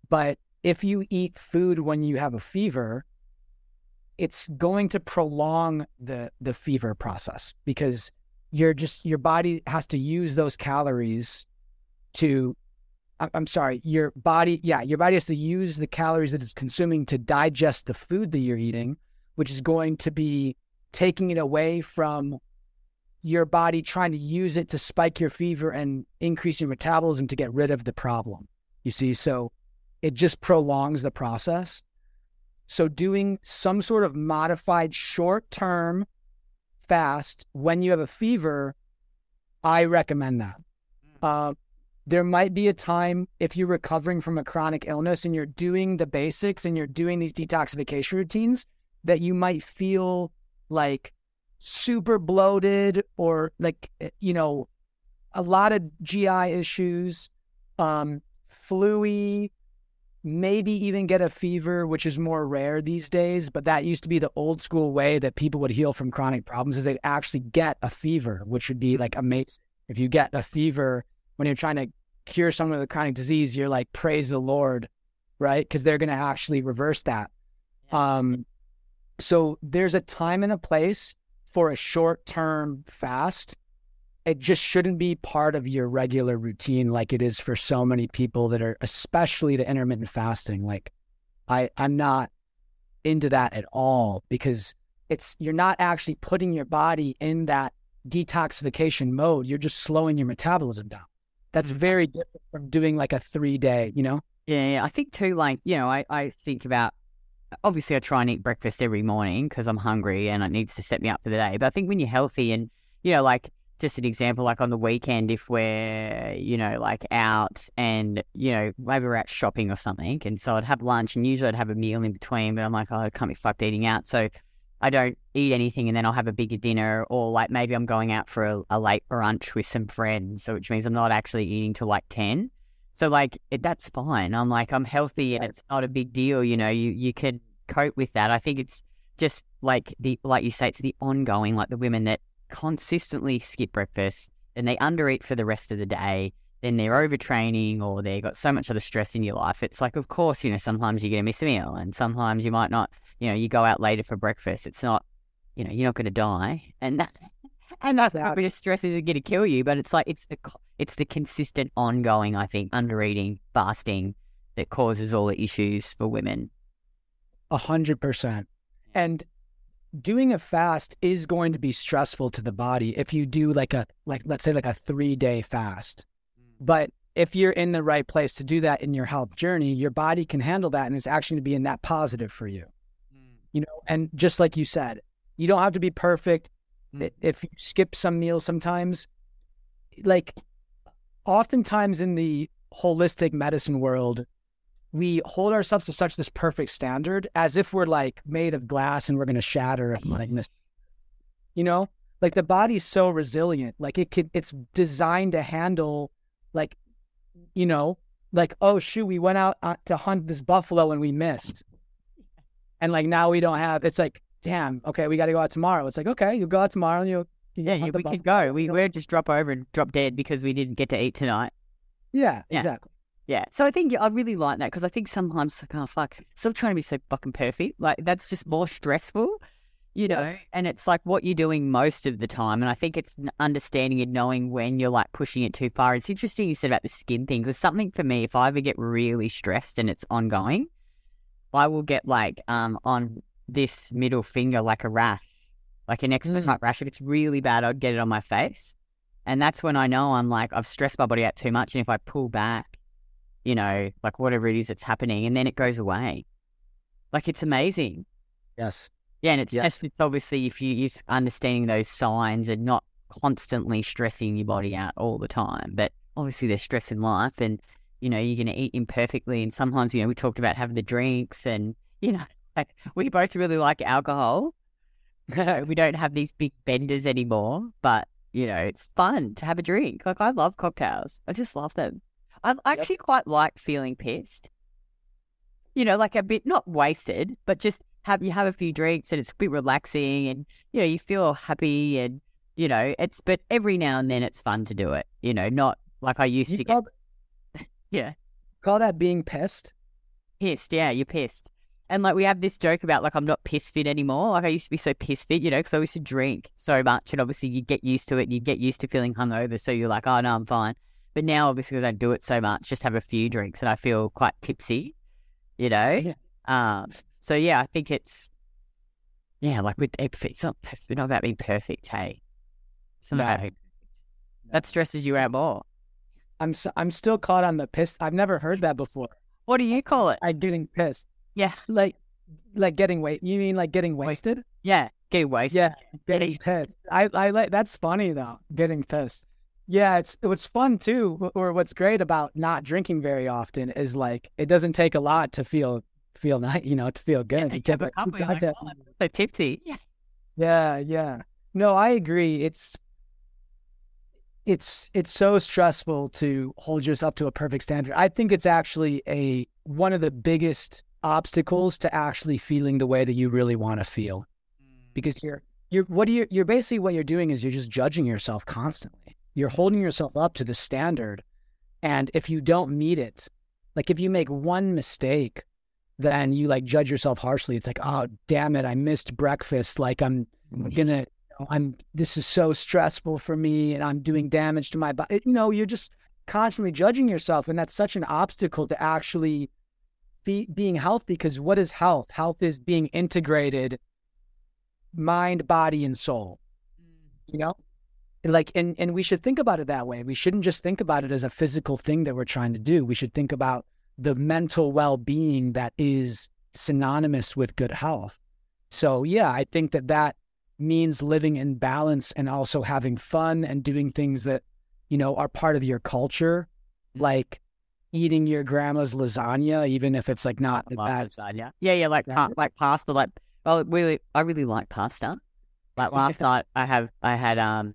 But if you eat food when you have a fever, it's going to prolong the the fever process because you're just your body has to use those calories to I'm sorry, your body, yeah, your body has to use the calories that it's consuming to digest the food that you're eating, which is going to be taking it away from your body trying to use it to spike your fever and increase your metabolism to get rid of the problem. You see, so it just prolongs the process. So, doing some sort of modified short term fast when you have a fever, I recommend that. Mm. Uh, there might be a time if you're recovering from a chronic illness and you're doing the basics and you're doing these detoxification routines that you might feel like super bloated or like, eh, you know, a lot of GI issues, um, fluey, maybe even get a fever, which is more rare these days. But that used to be the old school way that people would heal from chronic problems is they'd actually get a fever, which would be like amazing. If you get a fever when you're trying to cure someone with a chronic disease, you're like, praise the Lord, right? Because they're going to actually reverse that. Um, so there's a time and a place for a short term fast. It just shouldn't be part of your regular routine like it is for so many people that are especially the intermittent fasting. Like i i'm not into that at all because it's you're not actually putting your body in that detoxification mode. You're just slowing your metabolism down. That's mm-hmm. very different from doing like a three day you know? Yeah, yeah. I think too like you know i, I think about obviously i try and eat breakfast every morning because i'm hungry and it needs to set me up for the day but i think when you're healthy and you know like just an example, like on the weekend, if we're, you know, like out and, you know, maybe we're out shopping or something. And so I'd have lunch and usually I'd have a meal in between, but I'm like, oh, I can't be fucked eating out. So I don't eat anything and then I'll have a bigger dinner or like maybe I'm going out for a, a late brunch with some friends. So which means I'm not actually eating till like 10. So like it, that's fine. I'm like, I'm healthy and it's not a big deal. You know, you, you can cope with that. I think it's just like the, like you say, it's the ongoing, like the women that consistently skip breakfast and they undereat for the rest of the day, then they're overtraining or they've got so much other stress in your life. It's like, of course, you know, sometimes you're going to miss a meal and sometimes you might not, you know, you go out later for breakfast. It's not, you know, you're not going to die. And that, and that's how bit of stress isn't going to kill you, but it's like, it's the, it's the consistent ongoing, I think, undereating, fasting that causes all the issues for women. A hundred percent. And doing a fast is going to be stressful to the body if you do like a like let's say like a 3 day fast. Mm. But if you're in the right place to do that in your health journey, your body can handle that and it's actually going to be a net positive for you. Mm. You know, and just like you said, you don't have to be perfect. Mm. If you skip some meals sometimes, like oftentimes in the holistic medicine world, we hold ourselves to such this perfect standard as if we're like made of glass and we're going to shatter like you know? Like the body's so resilient. Like it could it's designed to handle like you know like oh shoot we went out uh, to hunt this buffalo and we missed. And like now we don't have it's like damn okay we got to go out tomorrow it's like okay you go out tomorrow and you yeah, yeah we could go we we just drop over and drop dead because we didn't get to eat tonight yeah, yeah. exactly yeah. So I think I really like that because I think sometimes like, oh fuck, stop trying to be so fucking perfect. Like that's just more stressful, you know. Yes. And it's like what you're doing most of the time. And I think it's understanding and knowing when you're like pushing it too far. It's interesting you said about the skin thing because something for me, if I ever get really stressed and it's ongoing, I will get like um on this middle finger like a rash like an eczema Mm. type rash. If it's really bad, I'd get it on my face. And that's when I know I'm like, I've stressed my body out too much. And if I pull back, you know, like whatever it is that's happening, and then it goes away. Like it's amazing. Yes. Yeah, and it's Yes. just it's obviously if you you understanding those signs and not constantly stressing your body out all the time. But obviously there's stress in life and you know, you're gonna eat imperfectly and sometimes, you know, we talked about having the drinks and you know, we both really like alcohol. we don't have these big benders anymore, but you know, it's fun to have a drink. Like I love cocktails. I just love them. I actually quite like feeling pissed. You know, like a bit not wasted, but just have you have a few drinks and it's a bit relaxing and you know, you feel happy and you know, it's but every now and then it's fun to do it. You know, not like I used You to get yeah, call that being pissed? pissed. Yeah, you're pissed. And like we have this joke about like I'm not piss fit anymore. Like I used to be so piss fit, you know, because I used to drink so much, and obviously you get used to it. and You get used to feeling hungover, so you're like, oh no, I'm fine. But now obviously because I don't do it so much, just have a few drinks and I feel quite tipsy, you know. Yeah. Um. So yeah, I think it's yeah, like with it's not perf- not about being perfect. Hey, it's not No. that stresses you out more. I'm s I'm still caught on the piss. I've never heard that before. What do you call it? I'm getting pissed. Yeah, Like, like getting weight. You mean like getting wasted? yeah, getting wasted. Yeah, getting pissed. I I like that's funny though. Getting pissed. Yeah, it's what's fun too, or what's great about not drinking very often is like it doesn't take a lot to feel feel nice. You know, to feel Yeah, good. you a tip- like, "Oh, so tipsy. Yeah. Yeah, yeah. No, I agree. It's it's it's so stressful to hold yourself up to a perfect standard. I think it's actually a one of the biggest obstacles to actually feeling the way that you really want to feel. Mm. Because you're you're what you you're basically what you're doing is you're just judging yourself constantly. You're holding yourself up to the standard. And if you don't meet it, like if you make one mistake, then you like judge yourself harshly. It's like, oh damn it, I missed breakfast. Like I'm mm. gonna I'm this is so stressful for me and I'm doing damage to my body. You know, you're just constantly judging yourself and that's such an obstacle to actually be being healthy because what is health? Health is being integrated mind, body and soul. You know? Like and and we should think about it that way. We shouldn't just think about it as a physical thing that we're trying to do. We should think about the mental well-being that is synonymous with good health. So, yeah, I think that that means living in balance and also having fun and doing things that you know are part of your culture mm. like eating your grandma's lasagna even if it's like not the best lasagna. Yeah, yeah, like pa- like pasta. Like, well, really, I really like pasta. Like last night, I have I had um,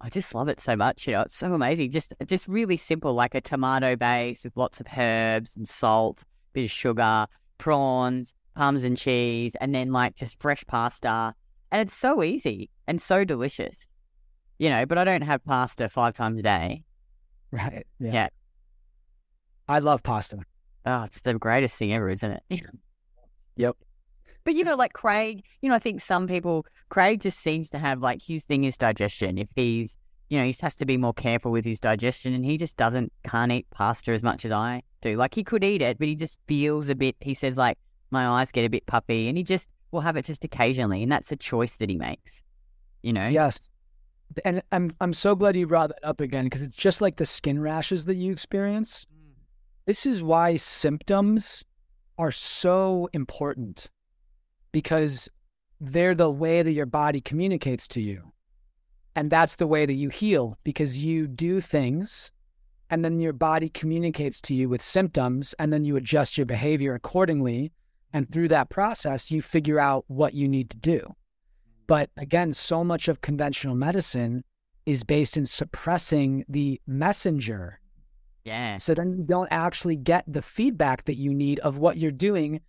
I just love it so much. You know, it's so amazing. Just just really simple, like a tomato base with lots of herbs and salt, bit of sugar, prawns, parmesan cheese, and then like just fresh pasta. And it's so easy and so delicious. You know, but I don't have pasta five times a day. right yeah. Yeah. I love pasta Oh, it's the greatest thing ever, isn't it? Yep. But you know, like Craig, you know, I think some people, Craig just seems to have like his thing is digestion. If he's, you know, he has to be more careful with his digestion and he just doesn't, can't eat pasta as much as I do. Like he could eat it, but he just feels a bit, he says, like, my eyes get a bit puffy and he just will have it just occasionally. And that's a choice that he makes, you know? yes and i'm i'm so glad you brought that up again because it's just like the skin rashes that you experience this is why symptoms are so important because they're the way that your body communicates to you. And that's the way that you heal because you do things and then your body communicates to you with symptoms and then you adjust your behavior accordingly. And through that process, you figure out what you need to do. But again, so much of conventional medicine is based in suppressing the messenger Yeah. so then you don't actually get the feedback that you need of what you're doing.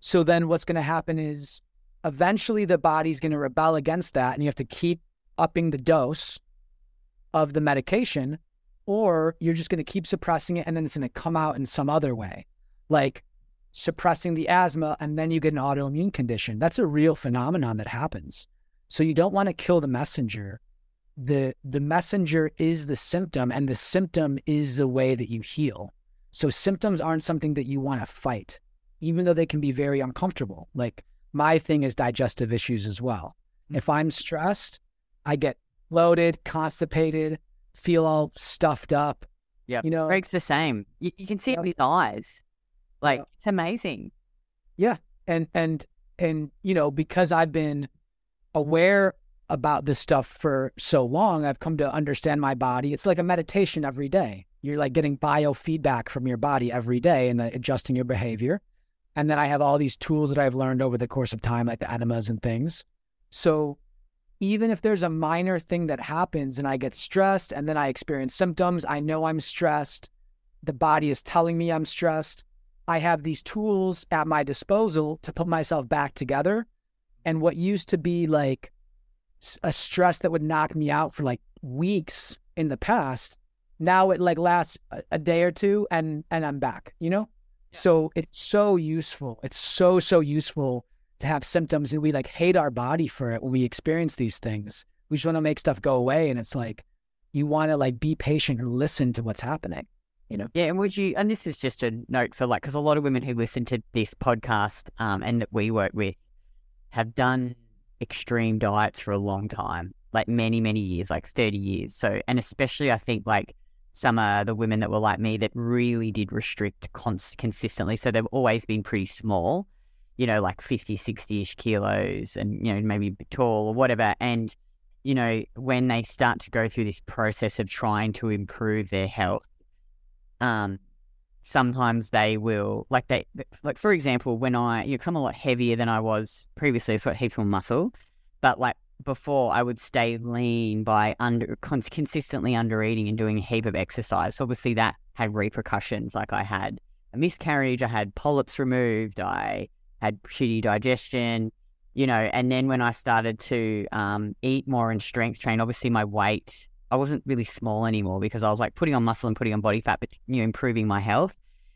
So then what's going to happen is eventually the body's going to rebel against that and you have to keep upping the dose of the medication or you're just going to keep suppressing it and then it's going to come out in some other way. Like suppressing the asthma and then you get an autoimmune condition. That's a real phenomenon that happens. So you don't want to kill the messenger the the messenger is the symptom and the symptom is the way that you heal so symptoms aren't something that you want to fight even though they can be very uncomfortable like my thing is digestive issues as well hmm. If I'm stressed, I get bloated, constipated, feel all stuffed up. Yeah, You know, Greg's the same. You, you can see it in his eyes. Like it's amazing. Yeah. And and and you know because i've been aware about this stuff for so long i've come to understand my body. It's like a meditation every day. You're like getting biofeedback from your body every day and adjusting your behavior. And then i have all these tools that i've learned over the course of time like the enemas and things. So even if there's a minor thing that happens and i get stressed and then i experience symptoms i know i'm stressed. The body is telling me i'm stressed. I have these tools at my disposal to put myself back together. And what used to be like a stress that would knock me out for like weeks in the past, now it like lasts a, a day or two and and I'm back, you know? So it's so useful. It's so so useful to have symptoms and we like hate our body for it when we experience these things. We just want to make stuff go away and it's like you want to like be patient and listen to what's happening. You know? Yeah, and would you? And this is just a note for like, because a lot of women who listen to this podcast um, and that we work with have done extreme diets for a long time, like many, many years, like thirty years. So, and especially I think like some of the women that were like me that really did restrict cons- consistently. So they've always been pretty small, you know, like 50, 60 ish kilos and, you know, maybe tall or whatever. And, you know, when they start to go through this process of trying to improve their health, um, sometimes they will like they like for example when I you I'm a lot heavier than I was previously, so I got heaps more muscle, but like before I would stay lean by under cons- consistently under eating and doing a heap of exercise. So obviously that had repercussions. Like I had a miscarriage, I had polyps removed, I had shitty digestion, you know. And then when I started to um, eat more and strength train, obviously my weight I wasn't really small anymore because I was like putting on muscle and putting on body fat, but you know, improving my health.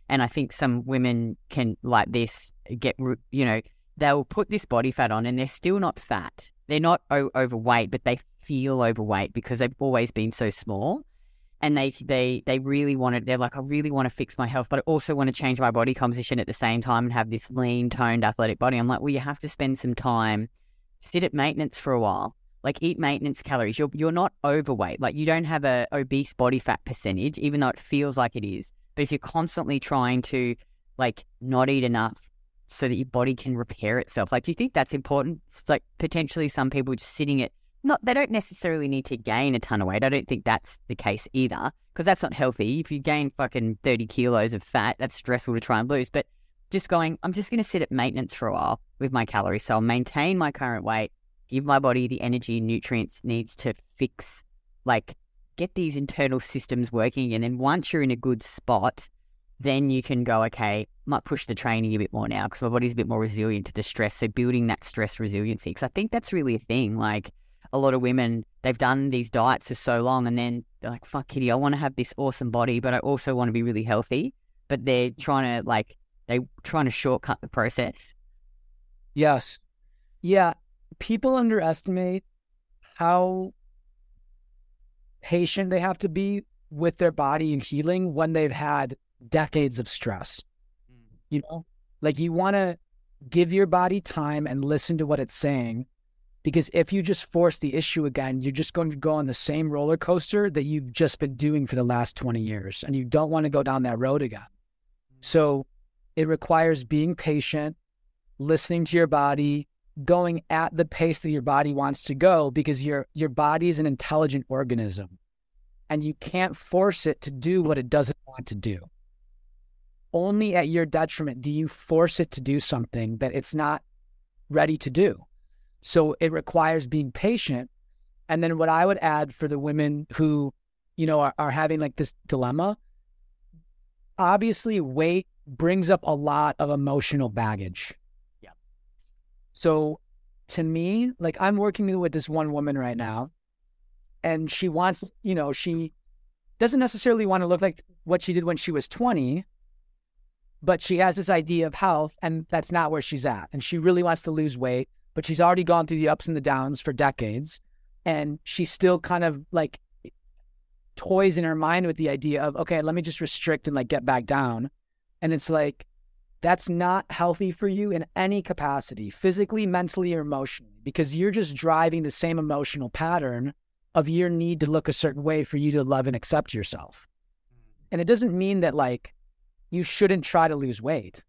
And I think some women can like this get, you know, they'll put this body fat on and they're still not fat. They're not o- overweight, but they feel overweight because they've always been so small. And they they they really want it. They're like, I really want to fix my health, but I also want to change my body composition at the same time and have this lean, toned, athletic body. I'm like, well, you have to spend some time, sit at maintenance for a while like eat maintenance calories. You're you're not overweight. Like you don't have a obese body fat percentage, even though it feels like it is. But if you're constantly trying to like not eat enough so that your body can repair itself, like do you think that's important? It's like potentially some people just sitting at not they don't necessarily need to gain a ton of weight. I don't think that's the case either because that's not healthy. If you gain fucking 30 kilos of fat, that's stressful to try and lose. But just going, I'm just going to sit at maintenance for a while with my calories. So I'll maintain my current weight, give my body the energy nutrients needs to fix, like get these internal systems working. And then once you're in a good spot, then you can go, okay, might push the training a bit more now because my body's a bit more resilient to the stress. So building that stress resiliency, because I think that's really a thing. Like a lot of women, they've done these diets for so long and then they're like, fuck, Kitty, I want to have this awesome body, but I also want to be really healthy. But they're trying to like, they're trying to shortcut the process. Yes. Yeah. People underestimate how patient they have to be with their body and healing when they've had decades of stress. Mm. You know, like you want to give your body time and listen to what it's saying. Because if you just force the issue again, you're just going to go on the same roller coaster that you've just been doing for the last 20 years. And you don't want to go down that road again. Mm. So it requires being patient, listening to your body, going at the pace that your body wants to go because your your body is an intelligent organism and you can't force it to do what it doesn't want to do. Only at your detriment do you force it to do something that it's not ready to do. So it requires being patient. And then what I would add for the women who, you know, are, are having like this dilemma, obviously weight brings up a lot of emotional baggage. So to me, like I'm working with this one woman right now, and she wants, you know, she doesn't necessarily want to look like what she did when she was 20, but she has this idea of health, and that's not where she's at. And she really wants to lose weight, but she's already gone through the ups and the downs for decades. And she's still kind of like toys in her mind with the idea of, okay, let me just restrict and like get back down. And it's like, that's not healthy for you in any capacity, physically, mentally, or emotionally. because you're just driving the same emotional pattern of your need to look a certain way for you to love and accept yourself. And it doesn't mean that like you shouldn't try to lose weight.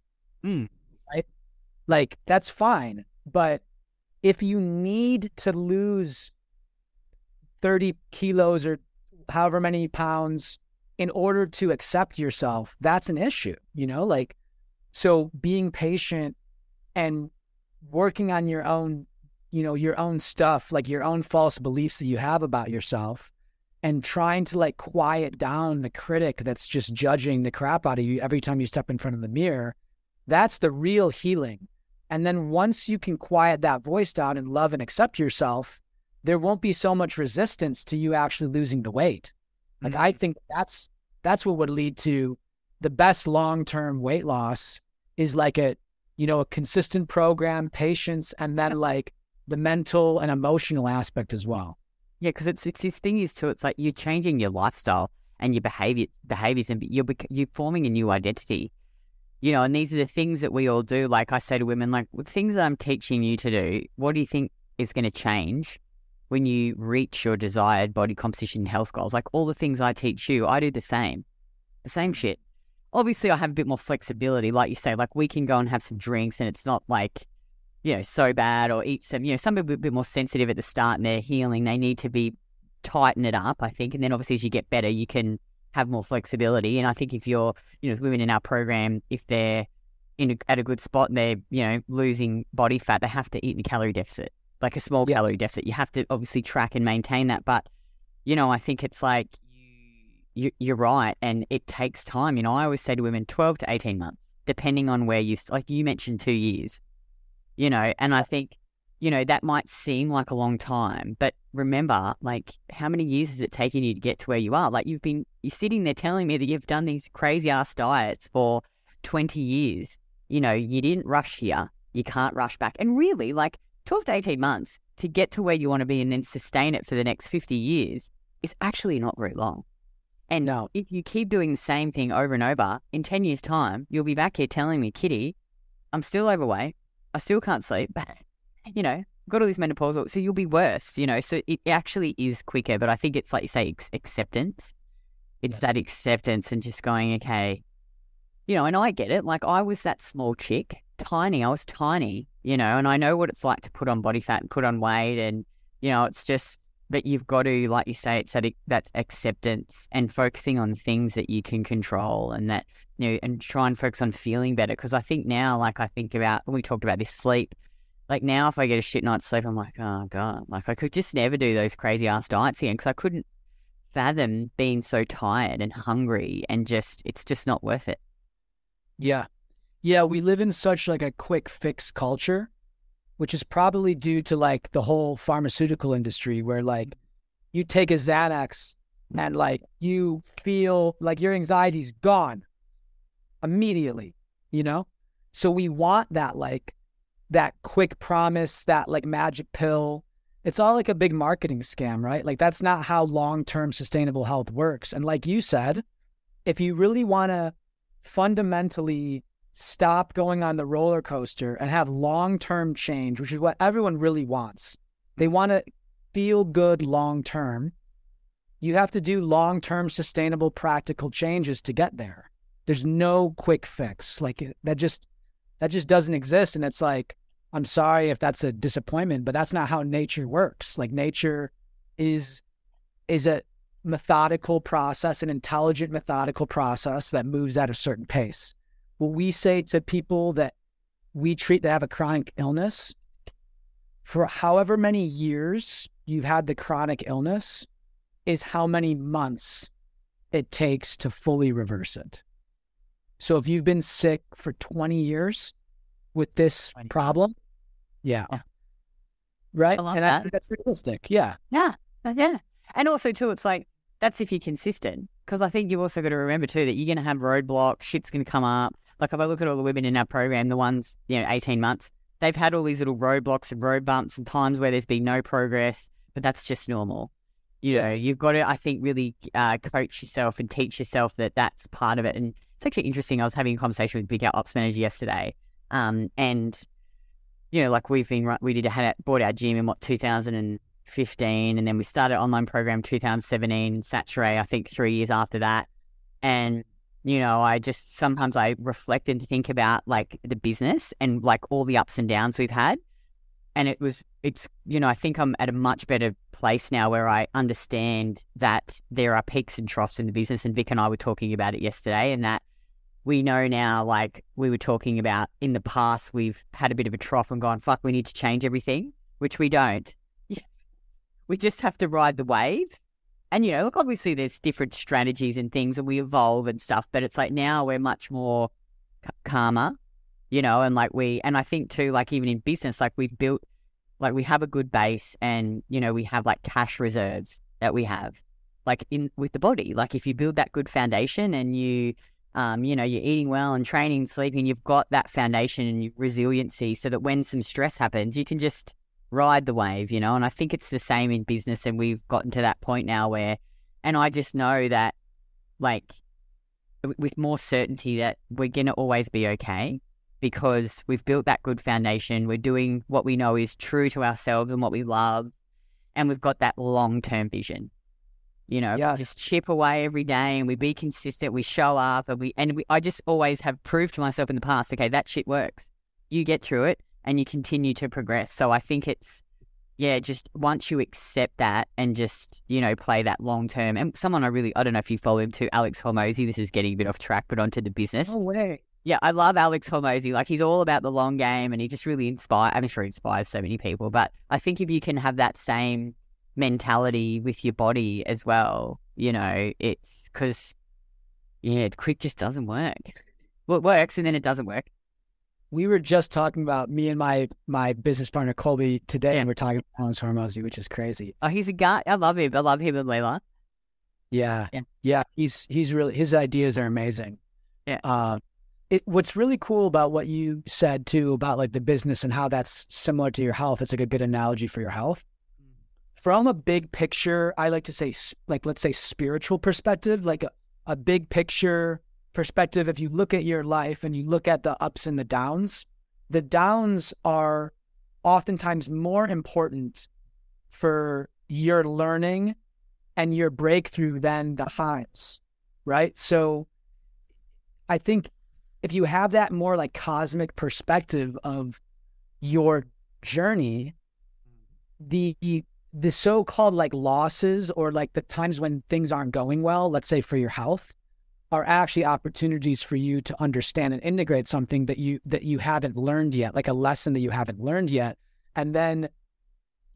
Mm. Right? Like that's fine. But if you need to lose 30 kilos or however many pounds in order to accept yourself, that's an issue, you know? Like, so being patient and working on your own, you know, your own stuff, like your own false beliefs that you have about yourself, and trying to like quiet down the critic that's just judging the crap out of you every time you step in front of the mirror, that's the real healing. And then once you can quiet that voice down and love and accept yourself, there won't be so much resistance to you actually losing the weight. Like mm-hmm. I think that's that's what would lead to the best long-term weight loss is like a you know a consistent program, patience, and then like the mental and emotional aspect as well. Yeah, because it's it's this thing is too. It's like you're changing your lifestyle and your behavior behaviors, and you're you're forming a new identity. You know, and these are the things that we all do. Like I say to women, like the things that I'm teaching you to do. What do you think is going to change when you reach your desired body composition and health goals. Like all the things I teach you, I do the same, the same mm. shit. Obviously, I have a bit more flexibility. Like you say, like we can go and have some drinks and it's not like, you know, so bad or eat some, you know, some people are a bit more sensitive at the start and they're healing. They need to be tighten it up, I think. And then obviously as you get better, you can have more flexibility. And I think if you're, you know, women in our program, if they're in a, at a good spot and they're, you know, losing body fat, they have to eat in a calorie deficit like a small yeah. calorie deficit. You have to obviously track and maintain that. But, you know, I think it's like you, you're right. And it takes time. You know, I always say to women 12 to 18 months, depending on where you, like you mentioned two years, you know, and I think, you know, that might seem like a long time, but remember, like, how many years has it taken you to get to where you are? Like, you've been, you're sitting there telling me that you've done these crazy ass diets for 20 years. You know, you didn't rush here. You can't rush back. And really, like, 12 to 18 months to get to where you want to be and then sustain it for the next 50 years is actually not very long. And no. if you keep doing the same thing over and over, in 10 years' time, you'll be back here telling me, Kitty, I'm still overweight. I still can't sleep. you know, got all these menopausal. So you'll be worse, you know. So it actually is quicker. But I think it's like you say, acceptance. It's that acceptance and just going, okay, you know, and I get it. Like I was that small chick tiny. I was tiny, you know, and I know what it's like to put on body fat and put on weight. And, you know, it's just, but you've got to, like you say, it's that, that acceptance and focusing on things that you can control and that, you know, and try and focus on feeling better. Cause I think now, like I think about, when we talked about this sleep, like now if I get a shit night's sleep, I'm like, oh God, like I could just never do those crazy ass diets again because I couldn't fathom being so tired and hungry and just, it's just not worth it. Yeah. Yeah, we live in such like a quick fix culture, which is probably due to like the whole pharmaceutical industry where like you take a Xanax and like you feel like your anxiety's gone immediately, you know? So we want that like that quick promise, that like magic pill. It's all like a big marketing scam, right? Like that's not how long-term sustainable health works. And like you said, if you really want to fundamentally stop going on the roller coaster and have long term change, which is what everyone really wants. They want to feel good long term. You have to do long term, sustainable, practical changes to get there. There's no quick fix. Like that just that just doesn't exist. And it's like, I'm sorry if that's a disappointment, but that's not how nature works. Like nature is is a methodical process, an intelligent methodical process that moves at a certain pace what we say to people that we treat that have a chronic illness for however many years you've had the chronic illness is how many months it takes to fully reverse it. So if you've been sick for 20 years with this problem, yeah. yeah. Right? and that. I, that's realistic. Yeah. Yeah. Yeah. And also, too, it's like that's if you're consistent. Because I think you've also got to remember, too, that you're going to have roadblocks, shit's going to come up. Like if I look at all the women in our program, the ones, you know, 18 months, they've had all these little roadblocks and road bumps and times where there's been no progress, but that's just normal. You know, you've got to, I think, really uh, coach yourself and teach yourself that that's part of it. And it's actually interesting. I was having a conversation with Vic Out Ops Manager yesterday, um, and you know, like we've been, we did had bought our gym in what 2015, and then we started online program 2017, Saturée, I think three years after that, and you know, I just sometimes I reflect and think about like the business and like all the ups and downs we've had. And it was, it's, you know, I think I'm at a much better place now where I understand that there are peaks and troughs in the business. And Vic and I were talking about it yesterday, and that we know now, like we were talking about in the past, we've had a bit of a trough and gone, fuck, we need to change everything, which we don't. We just have to ride the wave and you know, look, obviously there's different strategies and things, and we evolve and stuff. But it's like now we're much more calmer, you know, and like we, and I think too, like even in business, like we've built, like we have a good base, and you know, we have like cash reserves that we have, like in with the body. Like if you build that good foundation and you, um, you know, you're eating well and training, sleeping, you've got that foundation and resiliency, so that when some stress happens, you can just ride the wave, you know. And I think it's the same in business, and we've gotten to that point now where, and I just know that, like, with more certainty that we're gonna always be okay because we've built that good foundation. We're doing what we know is true to ourselves and what we love, and we've got that long term vision. You know, Yeah. just chip away every day, and we be consistent. We show up, and we and we. I just always have proved to myself in the past, okay, that shit works. You get through it, and you continue to progress. So I think it's yeah, just once you accept that and just, you know, play that long term. And someone I really, I don't know if you follow him too, Alex Hormozi. This is getting a bit off track, but onto the business. Oh, way. Yeah, I love Alex Hormozi. Like he's all about the long game and he just really inspires, I'm sure he inspires so many people. But I think if you can have that same mentality with your body as well, you know, it's because, yeah, quick just doesn't work. Well, it works and then it doesn't work. We were just talking about me and my my business partner Colby today, and we're talking about Alex Hormozi, which is crazy. Oh, he's a guy. I love him. I love him and Leila. Yeah. Yeah. Yeah. He's he's really his ideas are amazing. Yeah. Uh, it, what's really cool about what you said too about like the business and how that's similar to your health. It's like a good analogy for your health. From a big picture, I like to say like let's say spiritual perspective, like a, a big picture perspective. If you look at your life and you look at the ups and the downs, the downs are oftentimes more important for your learning and your breakthrough than the highs, right? So I think if you have that more like cosmic perspective of your journey, the the so-called like losses or like the times when things aren't going well, let's say for your health, are actually opportunities for you to understand and integrate something that you that you haven't learned yet, like a lesson that you haven't learned yet, and then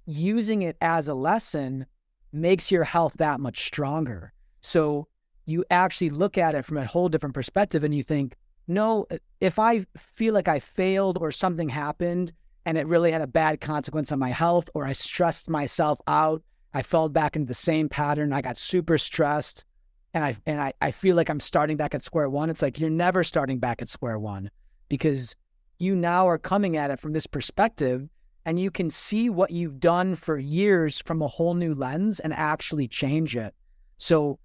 using it as a lesson makes your health that much stronger. So you actually look at it from a whole different perspective and you think, no, if I feel like I failed or something happened and it really had a bad consequence on my health or I stressed myself out, I fell back into the same pattern, I got super stressed and I and I, I feel like I'm starting back at square one. It's like you're never starting back at square one because you now are coming at it from this perspective and you can see what you've done for years from a whole new lens and actually change it. So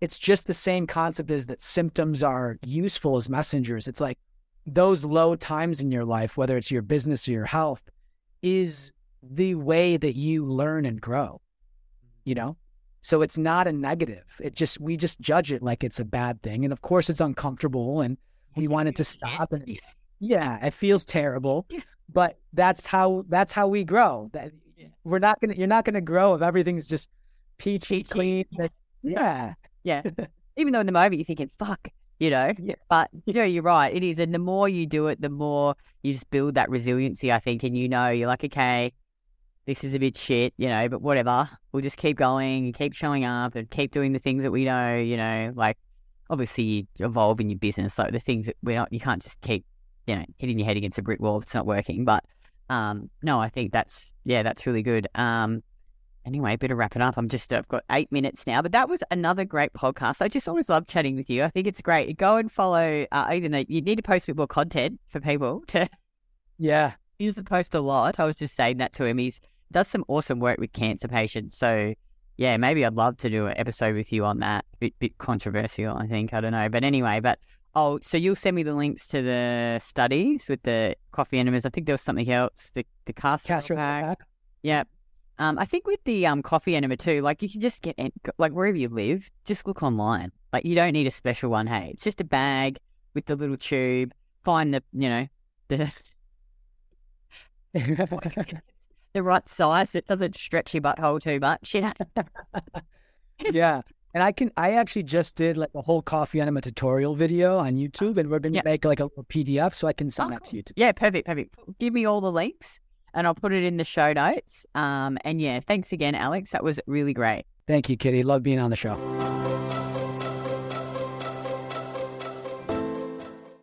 it's just the same concept as that symptoms are useful as messengers. It's like those low times in your life, whether it's your business or your health, is the way that you learn and grow, you mm-hmm. know? So it's not a negative. It just, we just judge it like it's a bad thing. And of course, it's uncomfortable and we want it to stop. And yeah, it feels terrible, but that's how, that's how we grow. That we're not going to, you're not going to grow if everything's just peachy clean. Yeah. Yeah. Even though in the moment you're thinking, fuck, you know? Yeah. But, you know, you're right. It is. And the more you do it, the more you just build that resiliency, I think. And you know, you're like, okay, this is a bit shit, you know, but whatever. We'll just keep going and keep showing up and keep doing the things that we know, you know, like obviously you evolve in your business. Like the things that we're not, you can't just keep, you know, hitting your head against a brick wall if it's not working. But, um, no, I think that's, yeah, that's really good. Um, Anyway, better wrap it up. I'm just, I've got eight minutes now, but that was another great podcast. I just always love chatting with you. I think it's great. Go and follow, uh, even though you need to post a bit more content for people to, Yeah. he doesn't post a lot. I was just saying that to him. He's does some awesome work with cancer patients. So, yeah, maybe I'd love to do an episode with you on that. Bit, bit controversial, I think. I don't know. But anyway, but Oh, so you'll send me the links to the studies with the coffee enemas. I think there was something else. The the castor, Castor pack. pack. Yeah. Um, I think with the um coffee enema too, like you can just get en- like wherever you live, just look online. Like you don't need a special one. Hey, it's just a bag with the little tube. Find the you know the the right size It doesn't stretch your butthole too much. You know. yeah. And I can I actually just did like a whole coffee enema tutorial video on YouTube and we're gonna Yeah. make like a little PDF so I can send Oh, that to you too. Yeah, perfect, perfect. Give me all the links and I'll put it in the show notes. Um, and yeah, thanks again, Alex. That was really great. Thank you, Kitty. Love being on the show.